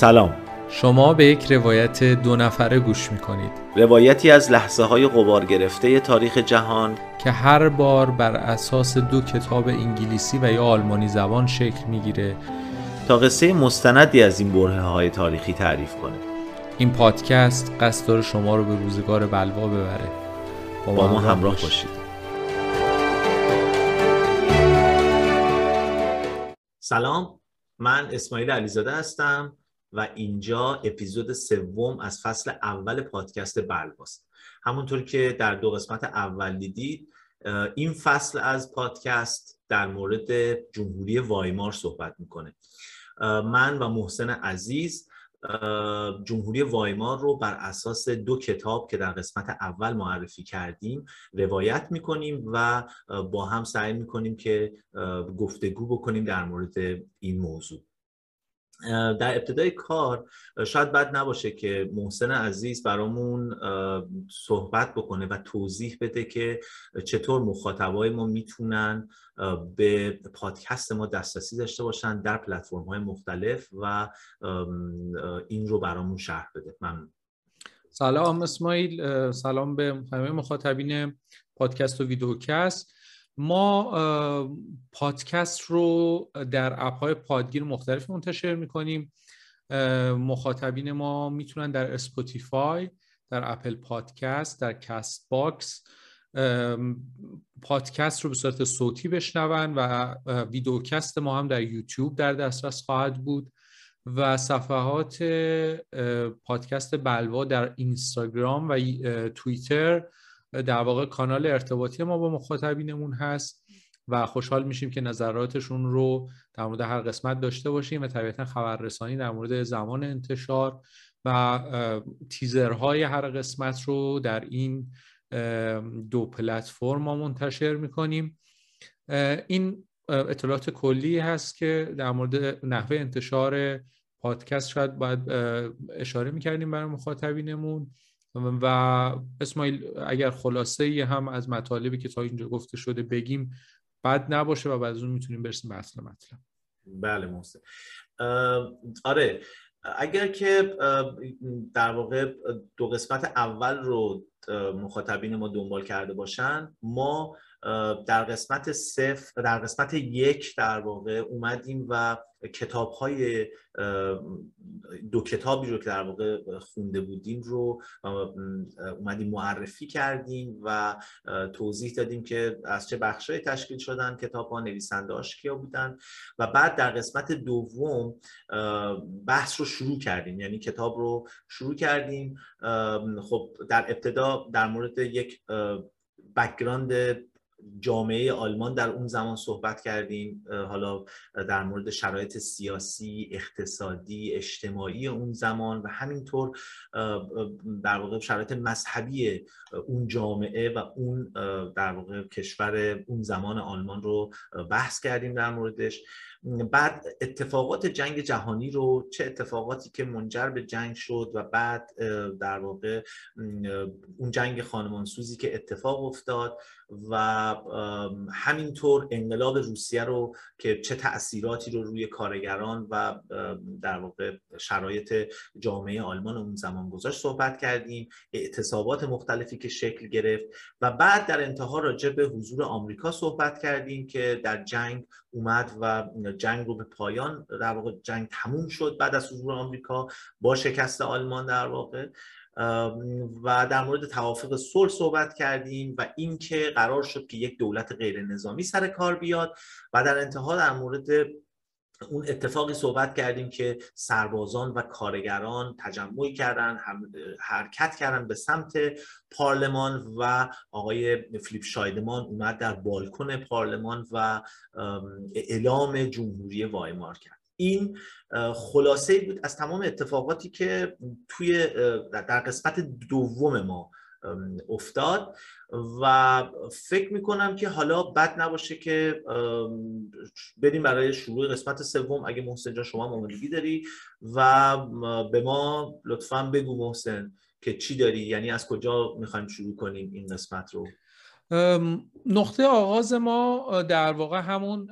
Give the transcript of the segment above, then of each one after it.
سلام. شما به یک روایت دو نفره گوش می‌کنید. روایتی از لحظه های غبار گرفته تاریخ جهان که هر بار بر اساس دو کتاب انگلیسی و یا آلمانی زبان شکل می‌گیره. تا قصه مستندی از این بره های تاریخی تعریف کنه. این پادکست قصد داره شما رو به روزگار بلوا ببره. با ما همراه باشید. سلام من اسماعیل علیزاده هستم. و اینجا اپیزود سوم از فصل اول پادکست بلواست. همونطور که در دو قسمت اول دیدید این فصل از پادکست در مورد جمهوری وایمار صحبت می‌کنه. من و محسن عزیز جمهوری وایمار رو بر اساس دو کتاب که در قسمت اول معرفی کردیم روایت می‌کنیم و با هم سعی می‌کنیم که گفتگو بکنیم در مورد این موضوع. در ابتدای کار شاید بد نباشه که محسن عزیز برامون صحبت بکنه و توضیح بده که چطور مخاطبای ما می‌تونن به پادکست ما دسترسی داشته باشن در پلتفرم های مختلف و این رو برامون شرح بده. ممنون. سلام اسماعیل سلام به همه مخاطبین پادکست و ویدیوکست. ما پادکست رو در app های پادگیر مختلف منتشر می‌کنیم. مخاطبین ما می‌تونن در Spotify در Apple Podcast در Castbox پادکست رو به صورت صوتی بشنون و ویدیوکست ما هم در یوتیوب در دسترس خواهد بود و صفحات پادکست بلوا در اینستاگرام و توییتر در واقع کانال ارتباطی ما با مخاطبینمون هست و خوشحال میشیم که نظراتشون رو در مورد هر قسمت داشته باشیم و طبیعتا خبررسانی در مورد زمان انتشار و تیزرهای هر قسمت رو در این دو پلتفرم ما منتشر می‌کنیم. این اطلاعات کلی هست که در مورد نحوه انتشار پادکست شاید باید اشاره می‌کردیم برای مخاطبینمون. و اسماعیل اگر خلاصه ای هم از مطالبی که تا اینجا گفته شده بگیم بد نباشه و بعد از اون می‌تونیم برسیم به اصل مطلب. بله محسن. آره اگر که در واقع دو قسمت اول رو مخاطبین ما دنبال کرده باشن ما در قسمت صفر در قسمت یک در واقع اومدیم و کتاب های دو کتابی رو که در واقع خونده بودیم رو اومدیم معرفی کردیم و توضیح دادیم که از چه بخشای تشکیل شدن کتاب ها نویسنده کیا بودن. و بعد در قسمت دوم بحث رو شروع کردیم. یعنی کتاب رو شروع کردیم. خب در ابتدا در مورد یک بکگراند جامعه آلمان در اون زمان صحبت کردیم حالا در مورد شرایط سیاسی اقتصادی اجتماعی اون زمان و همینطور در واقع شرایط مذهبی اون جامعه و اون در واقع کشور اون زمان آلمان رو بحث کردیم در موردش. بعد اتفاقات جنگ جهانی رو چه اتفاقاتی که منجر به جنگ شد و بعد در واقع اون جنگ خانمانسوزی که اتفاق افتاد و همینطور انقلاب روسیه رو که چه تاثیراتی رو روی کارگران و در واقع شرایط جامعه آلمان اون زمان گذاشت صحبت کردیم اعتصابات مختلفی که شکل گرفت و بعد در انتها راجع به حضور آمریکا صحبت کردیم که در جنگ اومد و جنگ رو به پایان در واقع جنگ تموم شد بعد از حضور آمریکا با شکست آلمان در واقع. و در مورد توافق صلح صحبت کردیم و اینکه قرار شد که یک دولت غیر نظامی سر کار بیاد و در انتها در مورد اون اتفاقی صحبت کردیم که سربازان و کارگران تجمعی کردن حرکت کردن به سمت پارلمان و آقای فلیپ شایدمان اومد در بالکن پارلمان و اعلام جمهوری وایمار کرد. این خلاصه بود از تمام اتفاقاتی که توی در قسمت دوم ما افتاد و فکر می‌کنم که حالا بد نباشه که بریم برای شروع قسمت سوم. اگه محسن جان شما آمادگی داری؟ و به ما لطفا بگو محسن که چی داری؟ یعنی از کجا می‌خوایم شروع کنیم این قسمت رو؟ نقطه آغاز ما در واقع همون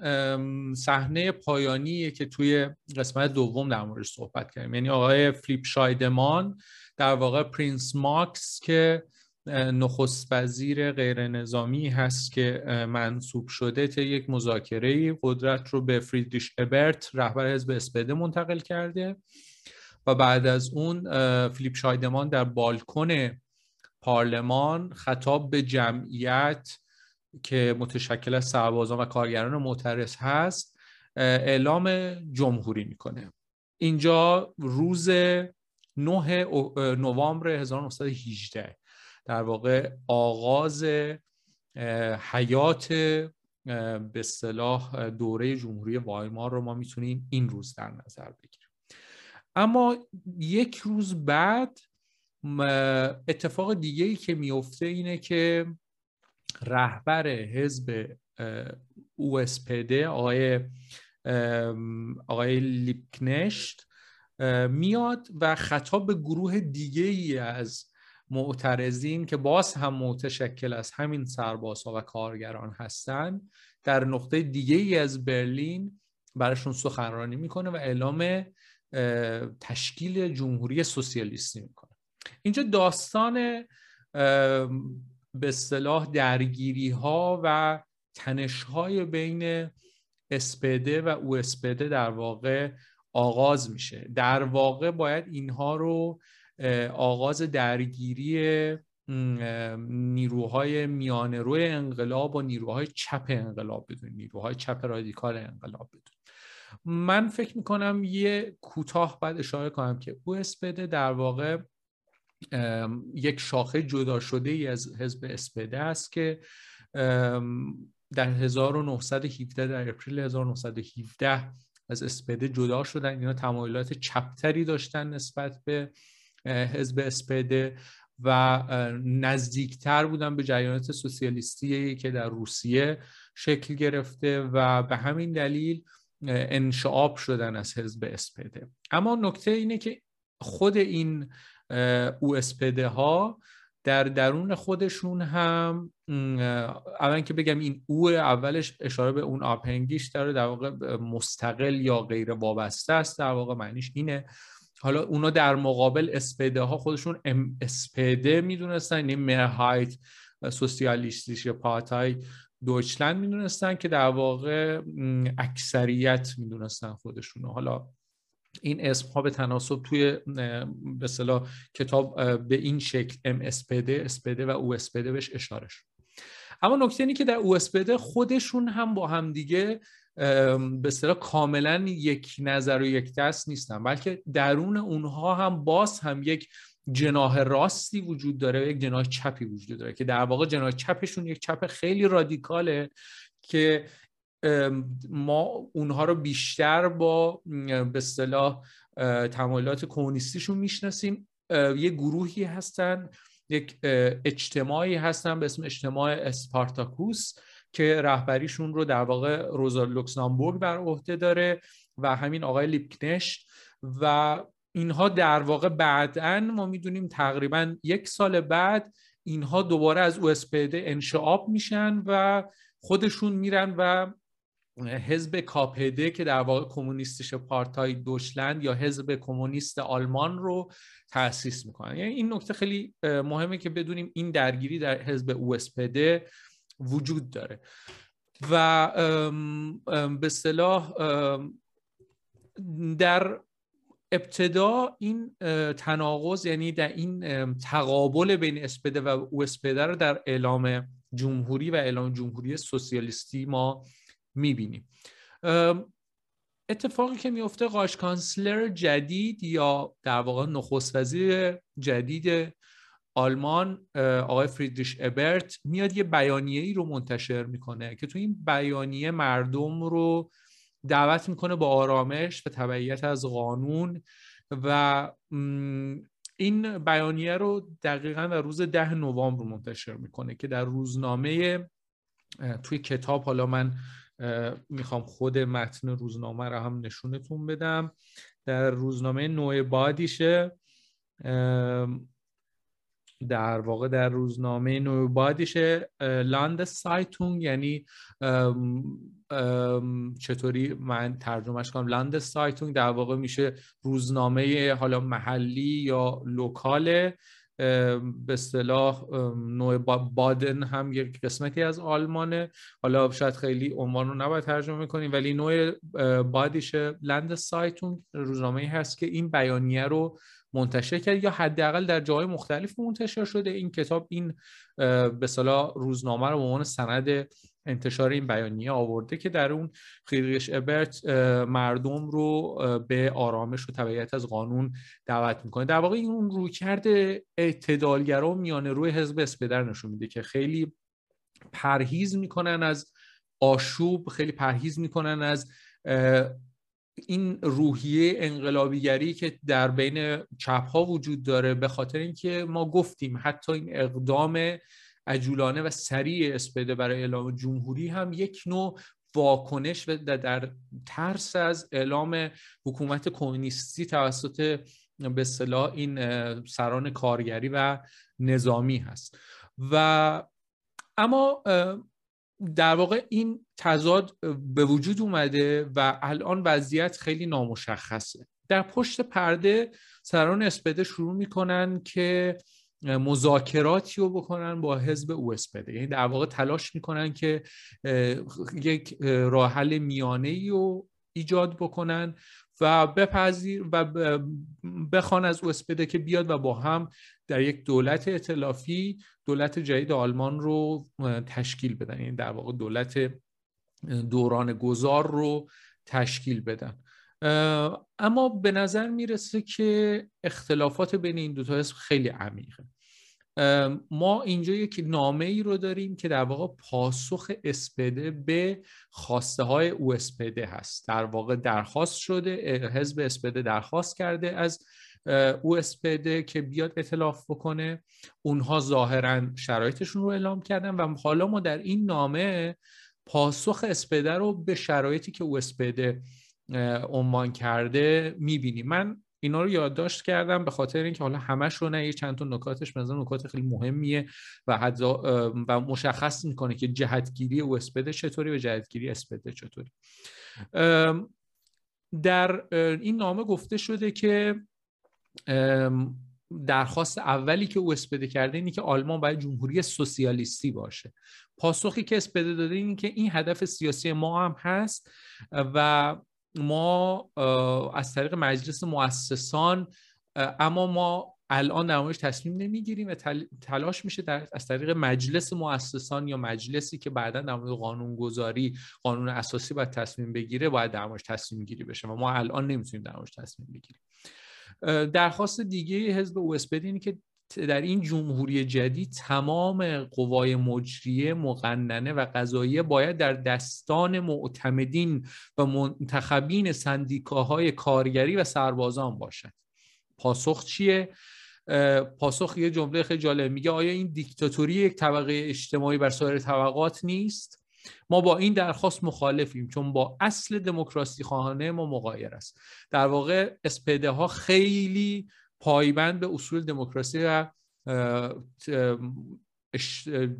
صحنه پایانیه که توی قسمت دوم در موردش صحبت کردیم. یعنی آقای فیلیپ شایدمان در واقع پرینس ماکس که نخست وزیر غیر نظامی هست که منصوب شده تا یک مذاکره قدرت رو به فریدریش ابرت رهبر حزب SPD منتقل کرده و بعد از اون فیلیپ شایدمان در بالکن پارلمان خطاب به جمعیت که متشکل از سربازان و کارگران معترض هست اعلام جمهوری می‌کنه. اینجا روز 9 نوامبر 1918 در واقع آغاز حیات به صلاح دوره جمهوری وایمار رو ما می‌تونیم این روز در نظر بگیریم. اما یک روز بعد اتفاق دیگه ای که میفته اینه که رهبر حزب OSPD آقای آقای لیپکنشت میاد و خطاب به گروه دیگه ای از معترضین که باز هم متشکل از همین سربازها و کارگران هستند در نقطه دیگه ای از برلین براشون سخنرانی می‌کنه و اعلام تشکیل جمهوری سوسیالیستی می‌کنه. اینجا داستان به صلاح درگیری ها و تنش های بین اسپده و او اسپده در واقع آغاز میشه. در واقع باید اینها رو آغاز درگیری نیروهای میانه روی انقلاب و نیروهای چپ انقلاب بدون نیروهای چپ رادیکال انقلاب بدون. من فکر می‌کنم یه کوتاه بعد اشاره کنم که او اسپده در واقع یک شاخه جدا شده ای از حزب اسپده است که در 1917 در اپریل 1917 از اسپده جدا شدن. اینا تمایلات چپتری داشتن نسبت به حزب اسپده و نزدیکتر بودن به جریانات سوسیالیستی که در روسیه شکل گرفته و به همین دلیل انشعاب شدن از حزب اسپده اما نکته اینه که خود این او اسپده ها در درون خودشون هم اول که بگم این او اولش اشاره به اون آپنگیش داره در واقع مستقل یا غیر وابسته است در واقع معنیش اینه حالا اونا در مقابل اسپده ها خودشون ام اسپده می‌دونستن یعنی مرهایت سوسیالیستیش پارتای دویچلند می‌دونستن که در واقع اکثریت می‌دونستن خودشون حالا این اسم ها به تناسب توی به صلاح کتاب به این شکل ام اسپده اسپده و او اسپده بهش اشاره اما نکته اینه که در او اسپده خودشون هم با هم دیگه به اصطلاح کاملا یک نظر و یک دست نیستن بلکه درون اونها هم باز هم یک جناح راستی وجود داره یک جناح چپی وجود داره که در واقع جناح چپشون یک چپ خیلی رادیکاله که ما اونها رو بیشتر با به اصطلاح تمایلات کمونیستیشون می‌شناسیم. یه گروهی هستن یک اجتماعی هستن به اسم اجتماع اسپارتاکوس که رهبریشون رو در واقع روزا لوکسامبورگ بر عهده داره و همین آقای لیپکنشت و اینها در واقع بعدا ما می‌دونیم تقریبا یک سال بعد اینها دوباره از او انشعاب میشن و خودشون میرن و حزب کاپده که در واقع کمونیستش پارتای دوشلند یا حزب کمونیست آلمان رو تأسیس می‌کنن. یعنی این نکته خیلی مهمه که بدونیم این درگیری در حزب او وجود داره. و به صلاح در ابتدا این تناقض یعنی در این تقابل بین اسپده و او اسپده رو در اعلام جمهوری و اعلام جمهوری سوسیالیستی ما می‌بینیم. اتفاقی که میفته قاش کانسلر جدید یا در واقع نخست وزیر جدید آلمان آقای فریدریش ابرت میاد یه بیانیه ای رو منتشر می‌کنه که تو این بیانیه مردم رو دعوت می‌کنه با آرامش و تبعیت از قانون و این بیانیه رو دقیقا در روز ده نوامبر منتشر می‌کنه که در روزنامه توی کتاب حالا من می‌خوام خود متن روزنامه رو هم نشونتون بدم. در روزنامه نوع بادیشه. در واقع در روزنامه Neue Badische Landeszeitung یعنی چطوری من ترجمهش کنم؟ Landeszeitung در واقع میشه روزنامه حالا محلی یا local به اصطلاح Neue Baden هم یک قسمتی از آلمانه. حالا شاید خیلی عنوان رو نباید ترجمه کنیم ولی Neue Badische Landeszeitung روزنامه هست که این بیانیه رو منتشر کرد یا حداقل در جای مختلف منتشر شده. این کتاب این به روزنامه رو به عنوان سند انتشار این بیانیه آورده که در اون خیریش ابرت مردم رو به آرامش و تبعیت از قانون دعوت می‌کنه. در واقع این اون رویکرد اعتدالگرا و میانه روی حزب اسپدر نشون میده که خیلی پرهیز می‌کنن از آشوب خیلی پرهیز می‌کنن از این روحیه انقلابیگری که در بین چپ ها وجود داره به خاطر اینکه ما گفتیم حتی این اقدام عجولانه و سریع اسپده برای اعلام جمهوری هم یک نوع واکنش و در ترس از اعلام حکومت کمونیستی توسط به صلاح این سران کارگری و نظامی هست. و اما در واقع این تضاد به وجود اومده و الان وضعیت خیلی نامشخصه. در پشت پرده سران اسپده شروع می‌کنن که مذاکراتی رو بکنن با حزب او اسپده یعنی در واقع تلاش می‌کنن که یک راه حل میانه ای رو ایجاد بکنن و بپذیر و بخوان از او اسپده که بیاد و با هم در یک دولت اطلافی دولت جدید آلمان رو تشکیل بدن. یعنی در واقع دولت دوران گذار رو تشکیل بدن. اما به نظر می‌رسه که اختلافات بین این دوتا اسم خیلی عمیقه. ما اینجا یک نامه ای رو داریم که در واقع پاسخ اسپده به خواسته های او اسپده هست. در واقع درخواست شده حزب اسپده درخواست کرده از او اسپده که بیاد اطلاف بکنه. اونها ظاهرا شرایطشون رو اعلام کردن و حالا ما در این نامه پاسخ اسپده رو به شرایطی که او اسپده عنوان کرده می‌بینیم من اینا رو یادداشت کردم به خاطر اینکه حالا همش رو نه یه چند تا نکاتش مثلا نکات خیلی مهمیه و حد و مشخص می‌کنه که جهتگیری او اسپده چطوری و جهتگیری اسپده چطوری. در این نامه گفته شده که درخواست اولی که او اسپده کرده اینه که آلمان باید جمهوری سوسیالیستی باشه. پاسخی که اسپده داده اینه که این هدف سیاسی ما هم هست و ما از طریق مجلس مؤسسان اما ما الان در موردش تصمیم نمی‌گیریم و تلاش میشه در از طریق مجلس مؤسسان یا مجلسی که بعدا در مورد قانون گذاری قانون اساسی باید تصمیم بگیره باید در موردش تصمیم گیری بشه و ما الان نمی‌تونیم در موردش تصمیم بگیریم. درخواست دیگه حزب او اینه که در این جمهوری جدید تمام قوای مجریه مقننه و قضاییه باید در دستان معتمدین و منتخبین سندیکاهای کارگری و سربازان باشد پاسخ چیه؟ پاسخ یه جمله خیلی جالب میگه آیا این دیکتاتوری یک طبقه اجتماعی بر سایر طبقات نیست؟ ما با این درخواست مخالفیم چون با اصل دموکراسی خواهانه ما مغایر است. در واقع اسپده ها خیلی پایبند به اصول دموکراسی و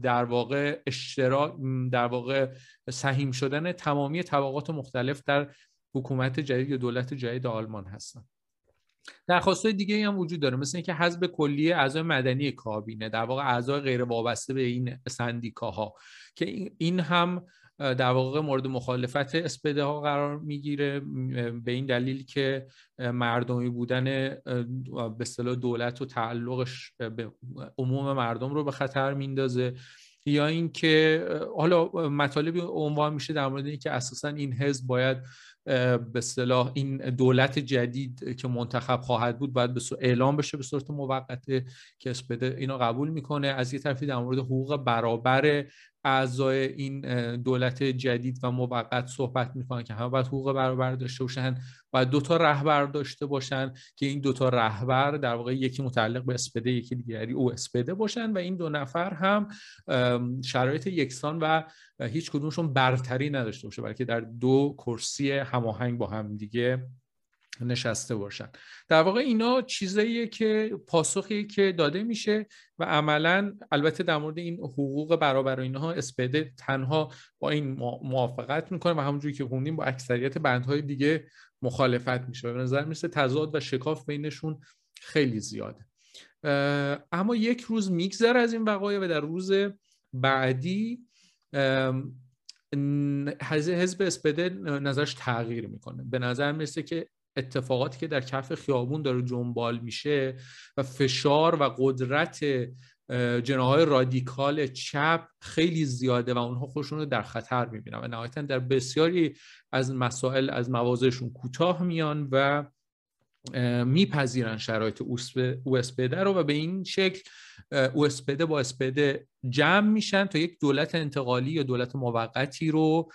در واقع اشتراک در واقع سهیم شدن تمامی طبقات مختلف در حکومت جدید یا دولت جدید آلمان هستن. درخواست دیگه هم وجود داره مثل اینکه حزب کلیه اعضای مدنی کابینه در واقع اعضای غیر وابسته به این سندیکاها که این هم در واقع مورد مخالفت اسپده ها قرار می‌گیره به این دلیل که مردمی بودن به اصطلاح دولت و تعلقش به عموم مردم رو به خطر میندازه یا اینکه حالا مطالبی عنوان میشه در مورد اینکه اساسا این حزب باید به صلاح این دولت جدید که منتخب خواهد بود باید به اعلام بشه به صورت موقته که اسپده اینو قبول می‌کنه. از یه طرفی در مورد حقوق برابر اعضای این دولت جدید و موقت صحبت می‌کنن که همه باید حقوق برابر داشته باشن باید دو تا رهبر داشته باشن که این دو تا رهبر در واقع یکی متعلق به اسپده یکی دیگری او اسپده باشن و این دو نفر هم شرایط یکسان و هیچ کدومشون برتری نداشته باشه بلکه در دو کرسی هماهنگ با هم دیگه نشسته باشن. در واقع اینا چیزاییه که پاسخی که داده میشه و عملا البته در مورد این حقوق برابر و اینها اسپده تنها با این موافقت می‌کنه و همونجوری که خوندیم با اکثریت بندهای دیگه مخالفت میشه به نظر می‌رسه تضاد و شکاف بینشون خیلی زیاده. اما یک روز میگذره از این وقایع و در روز بعدی حزب اسپده نظرش تغییر می‌کنه. به نظر می‌رسه که اتفاقاتی که در کف خیابون داره جنبال میشه و فشار و قدرت جناهای رادیکال چپ خیلی زیاده و اونها خودشون رو در خطر می‌بینن و نهایتا در بسیاری از مسائل از موازهشون کوتاه میان و میپذیرن شرایط اسپده رو و به این شکل اسپده با اسپده جمع میشن تا یک دولت انتقالی یا دولت موقتی رو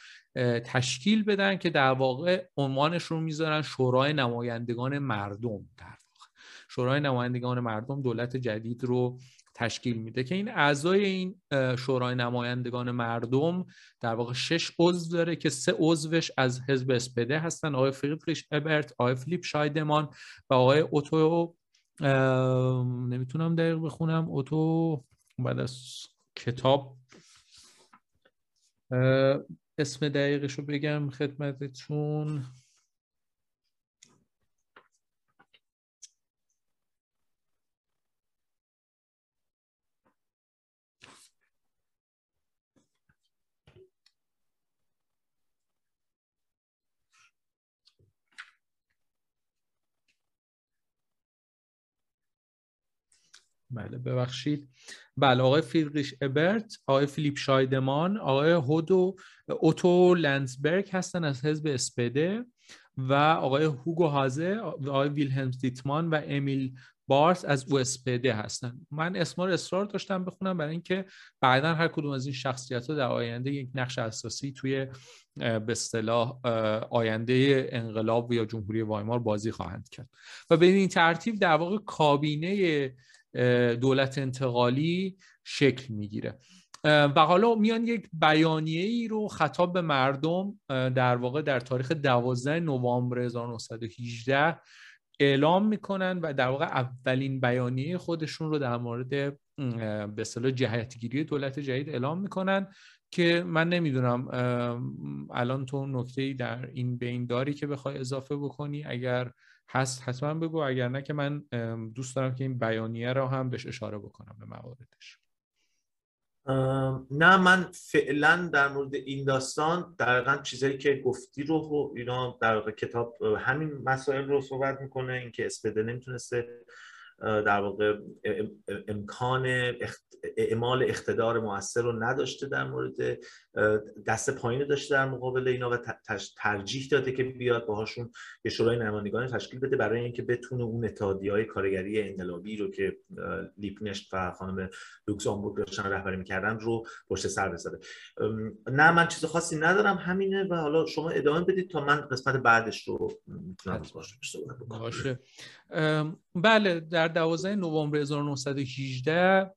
تشکیل بدن که در واقع عنوانش رو می‌ذارن شورای نمایندگان مردم در واقع. شورای نمایندگان مردم دولت جدید رو تشکیل میده که این اعضای این شورای نمایندگان مردم در واقع شش عضو داره که سه عضوش از حزب اسپده هستن آقای فریدریش ابرت آقای فلیپ شایدمان و آقای اوتو نمی‌تونم دقیق بخونم اوتو بعد از کتاب. اسم دقیقش رو بگم خدمتتون. بله ببخشید. بله آقای فیدریش ابرت آقای فیلیپ شایدمان آقای هودو اوتو لنزبرگ هستن از حزب اسپده و آقای هوگو هازه آقای ویلهلم دیتمان و امیل بارس از او اسپده هستن. من اسما رو اصرار داشتم بخونم برای اینکه بعدا هر کدوم از این شخصیت ها در آینده یک نقش اساسی توی به اصطلاح آینده انقلاب یا جمهوری وایمار بازی خواهند کرد. و به این ترتیب در واقع کابینه دولت انتقالی شکل می‌گیره. و حالا میان یک بیانیه ای رو خطاب به مردم در واقع در تاریخ 12 نوامبر 1918 اعلام می‌کنن و در واقع اولین بیانیه خودشون رو در مورد به اصطلاح جهتگیری دولت جدید اعلام می‌کنن که من نمی‌دونم الان تو نکته در این بین داری که بخوای اضافه بکنی؟ اگر هست حتما بگو اگر نه که من دوست دارم که این بیانیه رو هم بهش اشاره بکنم به مواردش. نه من فعلا در مورد این داستان دقیقا چیزایی که گفتی رو اینا در واقع کتاب همین مسائل رو صحبت می‌کنه اینکه اسپده نمی‌تونسته در واقع امکان اعمال اقتدار موثر رو نداشته در مورد دست پایین داشته در مقابل اینا و ترجیح داده که بیاد باهاشون یه شورای نمایندگان تشکیل بده برای اینکه بتونه اون اتحادیه های کارگری انقلابی رو که لیپنشت و خانم لوکزامبورگ داشتن رهبری می‌کردن رو پشت سر بذاره. نه من چیز خاصی ندارم همینه و حالا شما ادامه بدید تا من قسمت بعدش رو می‌تونم باشه. بله در 12 نوامبر 1918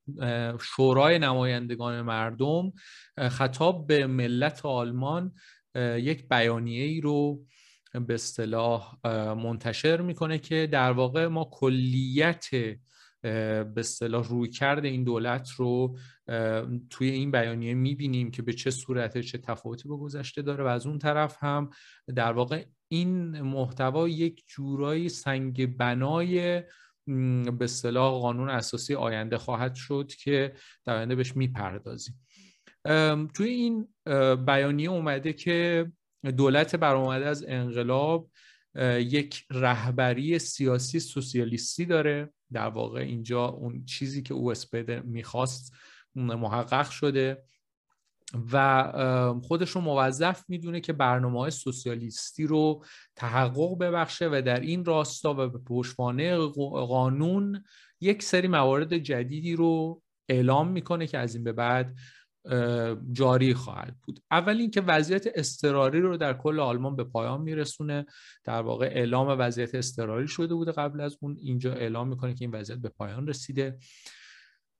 شورای نمایندگان مردم خطاب به ملت آلمان یک بیانیه ای رو به اصطلاح منتشر می‌کنه که در واقع ما کلیت به اصطلاح روی کرده این دولت رو توی این بیانیه می‌بینیم که به چه صورته چه تفاوتی با گذشته داره. و از اون طرف هم در واقع این محتوا یک جورایی سنگ بنای به اصطلاح قانون اساسی آینده خواهد شد که در آینده بهش می‌پردازیم. توی این بیانیه اومده که دولت برآمده از انقلاب یک رهبری سیاسی سوسیالیستی داره. در واقع اینجا اون چیزی که او اسپده می‌خواست محقق شده و خودش رو موظف می‌دونه که برنامه های سوسیالیستی رو تحقق ببخشه و در این راستا و به پشتوانه قانون یک سری موارد جدیدی رو اعلام می‌کنه که از این به بعد جاری خواهد بود. اول اینکه وضعیت اضطراری رو در کل آلمان به پایان میرسونه. در واقع اعلام وضعیت اضطراری شده بوده قبل از اون. اینجا اعلام می‌کنه که این وضعیت به پایان رسیده.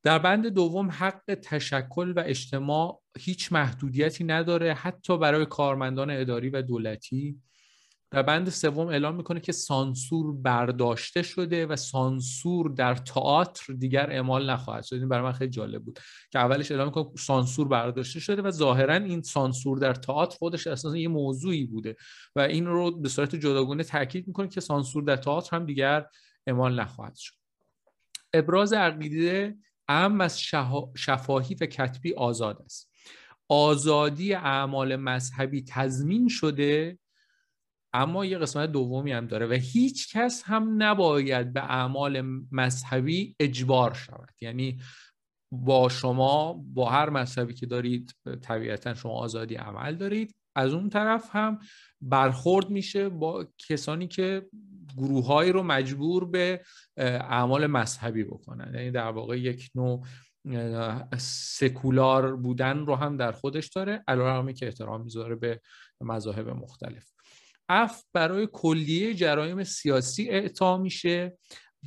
در بند دوم حق تشکل و اجتماع هیچ محدودیتی نداره حتی برای کارمندان اداری و دولتی. در بند سوم اعلام می‌کنه که سانسور برداشته شده و سانسور در تئاتر دیگر اعمال نخواهد شد. این برای من خیلی جالب بود که اولش اعلام می‌کنه سانسور برداشته شده و ظاهرا این سانسور در تئاتر خودش اساسا یه موضوعی بوده و این رو به صورت جداگانه تاکید می‌کنه که سانسور در تئاتر هم دیگر اعمال نخواهد شد. ابراز عقیده ام از شفاهی و کتبی آزاد است. آزادی اعمال مذهبی تضمین شده اما یه قسمت دومی هم داره و هیچ کس هم نباید به اعمال مذهبی اجبار شود. یعنی با شما با هر مذهبی که دارید طبیعتا شما آزادی عمل دارید. از اون طرف هم برخورد میشه با کسانی که گروههایی رو مجبور به اعمال مذهبی بکنن. یعنی در واقع یک نوع سکولار بودن رو هم در خودش داره علیرغم که احترام می‌ذاره به مذاهب مختلف. اف برای کلیه جرایم سیاسی اعطا میشه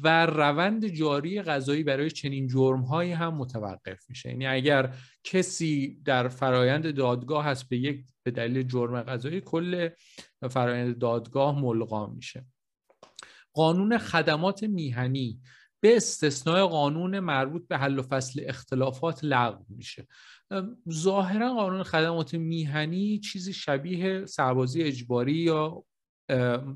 و روند جاری قضایی برای چنین جرمهایی هم متوقف میشه. یعنی اگر کسی در فرایند دادگاه هست به یک به دلیل جرم قضایی کل فرایند دادگاه ملغا میشه. قانون خدمات میهنی به استثناء قانون مربوط به حل و فصل اختلافات لغو میشه. ظاهرا قانون خدمات میهنی چیزی شبیه سربازی اجباری یا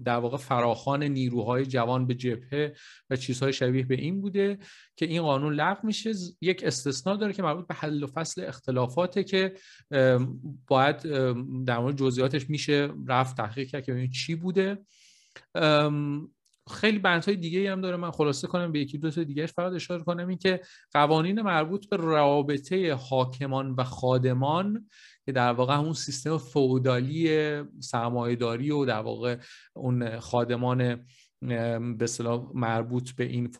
در واقع فراخان نیروهای جوان به جبهه و چیزهای شبیه به این بوده که این قانون لغو میشه. یک استثناء داره که مربوط به حل و فصل اختلافاته که باید در مورد جزئیاتش میشه رفت تحقیق کرد که چی بوده. خیلی بندهای دیگه هم داره. من خلاصه کنم به یکی دو تا دیگهش فقط اشاره کنم. این که قوانین مربوط به رابطه حاکمان و خادمان که در واقع همون سیستم فودالی سرمایهداری و در واقع اون خادمان به مربوط به این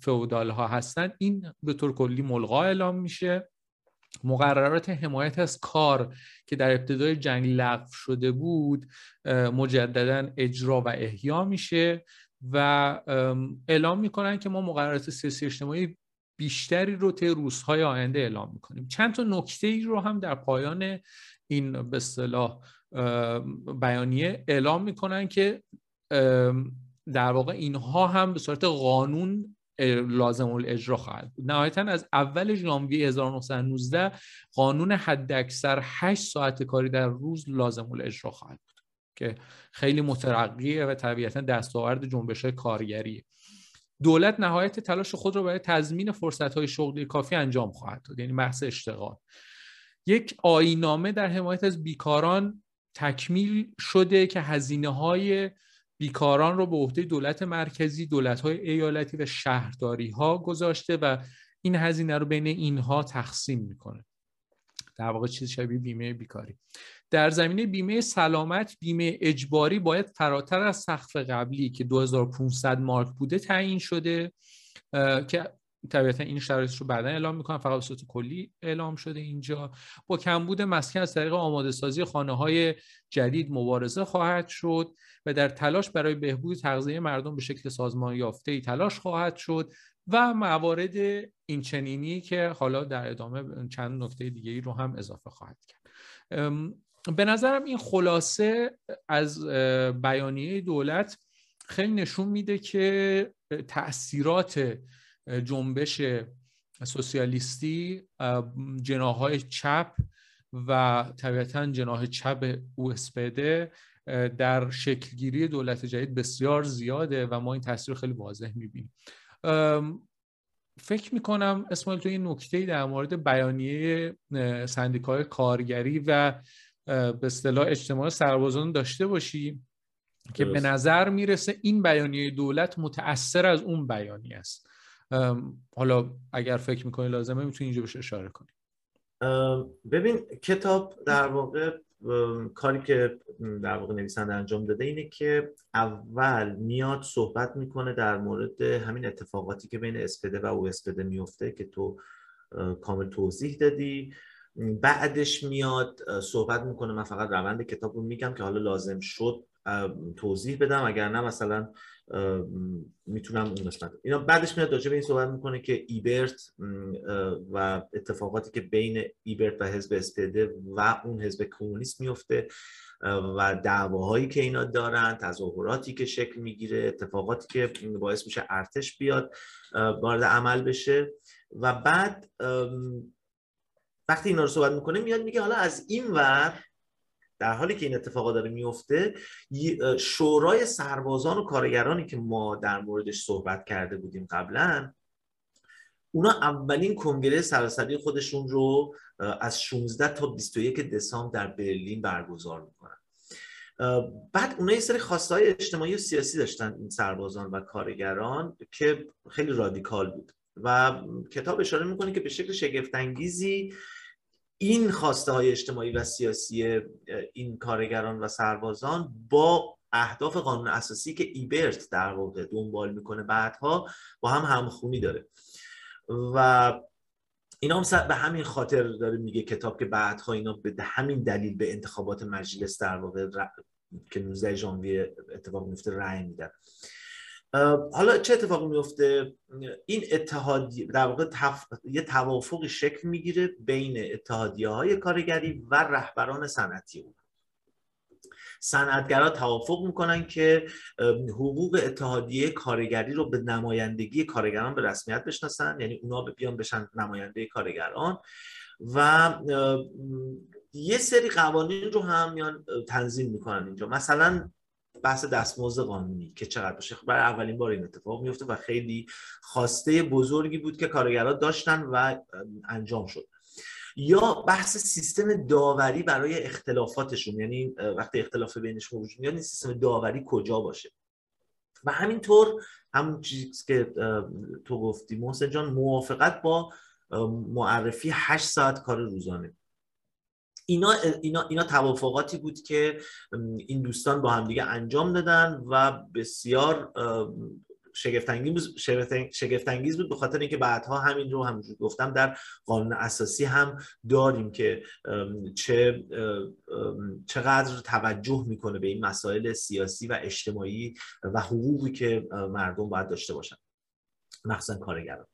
فودال ها هستن این به طور کلی ملغا اعلام میشه. مقررات حمایت از کار که در ابتدای جنگ لغو شده بود مجددا اجرا و احیا میشه. و اعلام می‌کنن که ما مقررات سیاسی اجتماعی بیشتری رو طی روزهای آینده اعلام می‌کنیم. چند تا نکته ای رو هم در پایان این به اصطلاح بیانیه اعلام می‌کنن که در واقع اینها هم به صورت قانون لازم الاجرا خواهد بود. نهایتا از اول ژانویه 1919 قانون حداکثر 8 ساعت کاری در روز لازم الاجرا خواهد بود. که خیلی مترقیه و طبیعتا دستاورد جنبش کارگریه. دولت نهایت تلاش خود را برای تضمین فرصت شغلی کافی انجام خواهد داد یعنی بحث اشتغال. یک آینامه در حمایت از بیکاران تکمیل شده که هزینه های بیکاران رو به عهده دولت مرکزی، دولت های ایالتی و شهرداری ها گذاشته و این هزینه رو بین اینها تقسیم می‌کنه. در واقع چیز شبیه بیمه بیکاری. در زمینه بیمه سلامت بیمه اجباری باید فراتر از سقف قبلی که 2500 مارک بوده تعیین شده که طبیعتا این شرایط رو بعدا اعلام می‌کنم فقط به صورت کلی اعلام شده اینجا. با کمبود مسکن از طریق آماده سازی خانه های جدید مبارزه خواهد شد و در تلاش برای بهبود تغذیه مردم به شکل سازمان یافته ای تلاش خواهد شد و موارد این چنینی که حالا در ادامه چند نکته دیگه ای رو هم اضافه خواهد کرد. به نظرم این خلاصه از بیانیه دولت خیلی نشون میده که تاثیرات جنبش سوسیالیستی جناهای چپ و طبیعتا جناح چپ او اسپده در شکلگیری دولت جدید بسیار زیاده و ما این تاثیر خیلی واضح می‌بینیم. فکر می‌کنم اسماعیل تو این نکته در مورد بیانیه سندیکای کارگری و به اصطلاح اجتماع سربازان داشته باشی که به نظر می‌رسه این بیانیه دولت متأثر از اون بیانیه است. حالا اگر فکر می‌کنی لازمه می‌تونی اینجا بهش اشاره کنی. ببین کتاب در واقع کاری که در واقع نویسنده انجام داده اینه که اول میاد صحبت می‌کنه در مورد همین اتفاقاتی که بین اسپده و او اسپده میفته که تو کامل توضیح دادی. بعدش میاد صحبت می‌کنه. من فقط روند کتاب رو میگم که حالا لازم شد توضیح بدم. اگر نه مثلا می‌تونم اون قسمت. اینا بعدش میاد راجع به این صحبت می‌کنه که ایبرت و اتفاقاتی که بین ایبرت و حزب اسپده و اون حزب کمونیست میفته و دعواهایی که اینا دارن تظاهراتی که شکل می‌گیره اتفاقاتی که باعث میشه ارتش بیاد وارد عمل بشه. و بعد وقتی اینا رو صحبت می‌کنه میاد میگه حالا از این ور در حالی که این اتفاقا داره میفته شورای سربازان و کارگرانی که ما در موردش صحبت کرده بودیم قبلا اونا اولین کنگره سراسری خودشون رو از 16 تا 21 دسامبر در برلین برگزار می‌کنن. بعد اونا یه سری خواسته های اجتماعی و سیاسی داشتن این سربازان و کارگران که خیلی رادیکال بود. و کتاب اشاره می‌کنه که به شکل شگفتانگیزی این خواسته های اجتماعی و سیاسی این کارگران و سربازان با اهداف قانون اساسی که ایبرت در واقع دنبال می‌کنه بعدها با هم همخونی داره. و اینا هم به همین خاطر داره میگه کتاب که بعدها اینا به همین دلیل به انتخابات مجلس در واقع که 19 ژانویه اتفاق میفته رأی میدن. حالا چه اتفاقی میفته این اتحادیه در واقع یه توافقی شکل می‌گیره بین اتحادیه های کارگری و رهبران صنعتی اون. صنعتگرا توافق می‌کنن که حقوق اتحادیه کارگری رو به نمایندگی کارگران به رسمیت بشناسن یعنی اونا بیان بشن نماینده کارگران. و یه سری قوانین رو هم میان تنظیم می‌کنن اینجا. مثلا بحث دستمزد قانونی که چقدر باشه. برای اولین بار این اتفاق میفته و خیلی خواسته بزرگی بود که کارگران داشتن و انجام شد. یا بحث سیستم داوری برای اختلافاتشون یعنی وقتی اختلاف بینشون وجود میاد این سیستم داوری کجا باشه؟ و همینطور همون چیزی که تو گفتی محسن جان موافقت با معرفی 8 ساعت کار روزانه. اینا, اینا, اینا توافقاتی بود که این دوستان با همدیگه انجام دادن و بسیار شگفتانگیز شگفتانگیز بود به خاطر اینکه بعدها همین رو همونجور گفتم در قانون اساسی هم داریم که چه چقدر توجه می‌کنه به این مسائل سیاسی و اجتماعی و حقوقی که مردم باید داشته باشن. مخصوصا کارگران.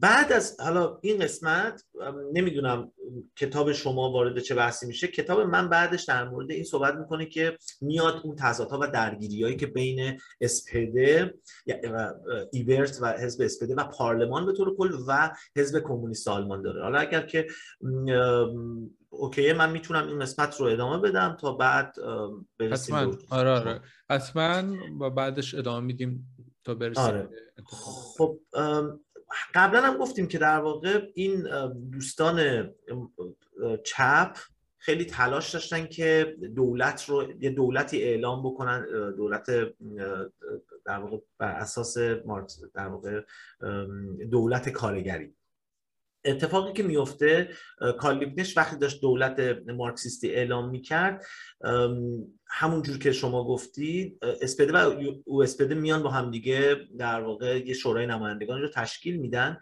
بعد از حالا این قسمت نمی‌دونم کتاب شما وارد چه بحثی میشه. کتاب من بعدش در مورد این صحبت می‌کنه که میاد اون تضادها و درگیری هایی که بین اسپده و ایبرت و حزب اسپده و پارلمان به طور کل و حزب کمونیست آلمان داره. حالا اگر که اوکی من می‌تونم این قسمت رو ادامه بدم تا بعد برسیم حتما. آره آره. حتما و بعدش ادامه میدیم. تا برسیم آره. خب قبلا هم گفتیم که در واقع این دوستان چپ خیلی تلاش داشتن که دولت رو یه دولتی اعلام بکنن دولت در واقع بر اساس در واقع دولت کارگری اتفاقی که میفته کارلیبنش وقتی داشت دولت مارکسیستی اعلام می‌کرد همون جور که شما گفتید اسپده و او اسپده میان با همدیگه در واقع یه شورای نمایندگان رو تشکیل میدن.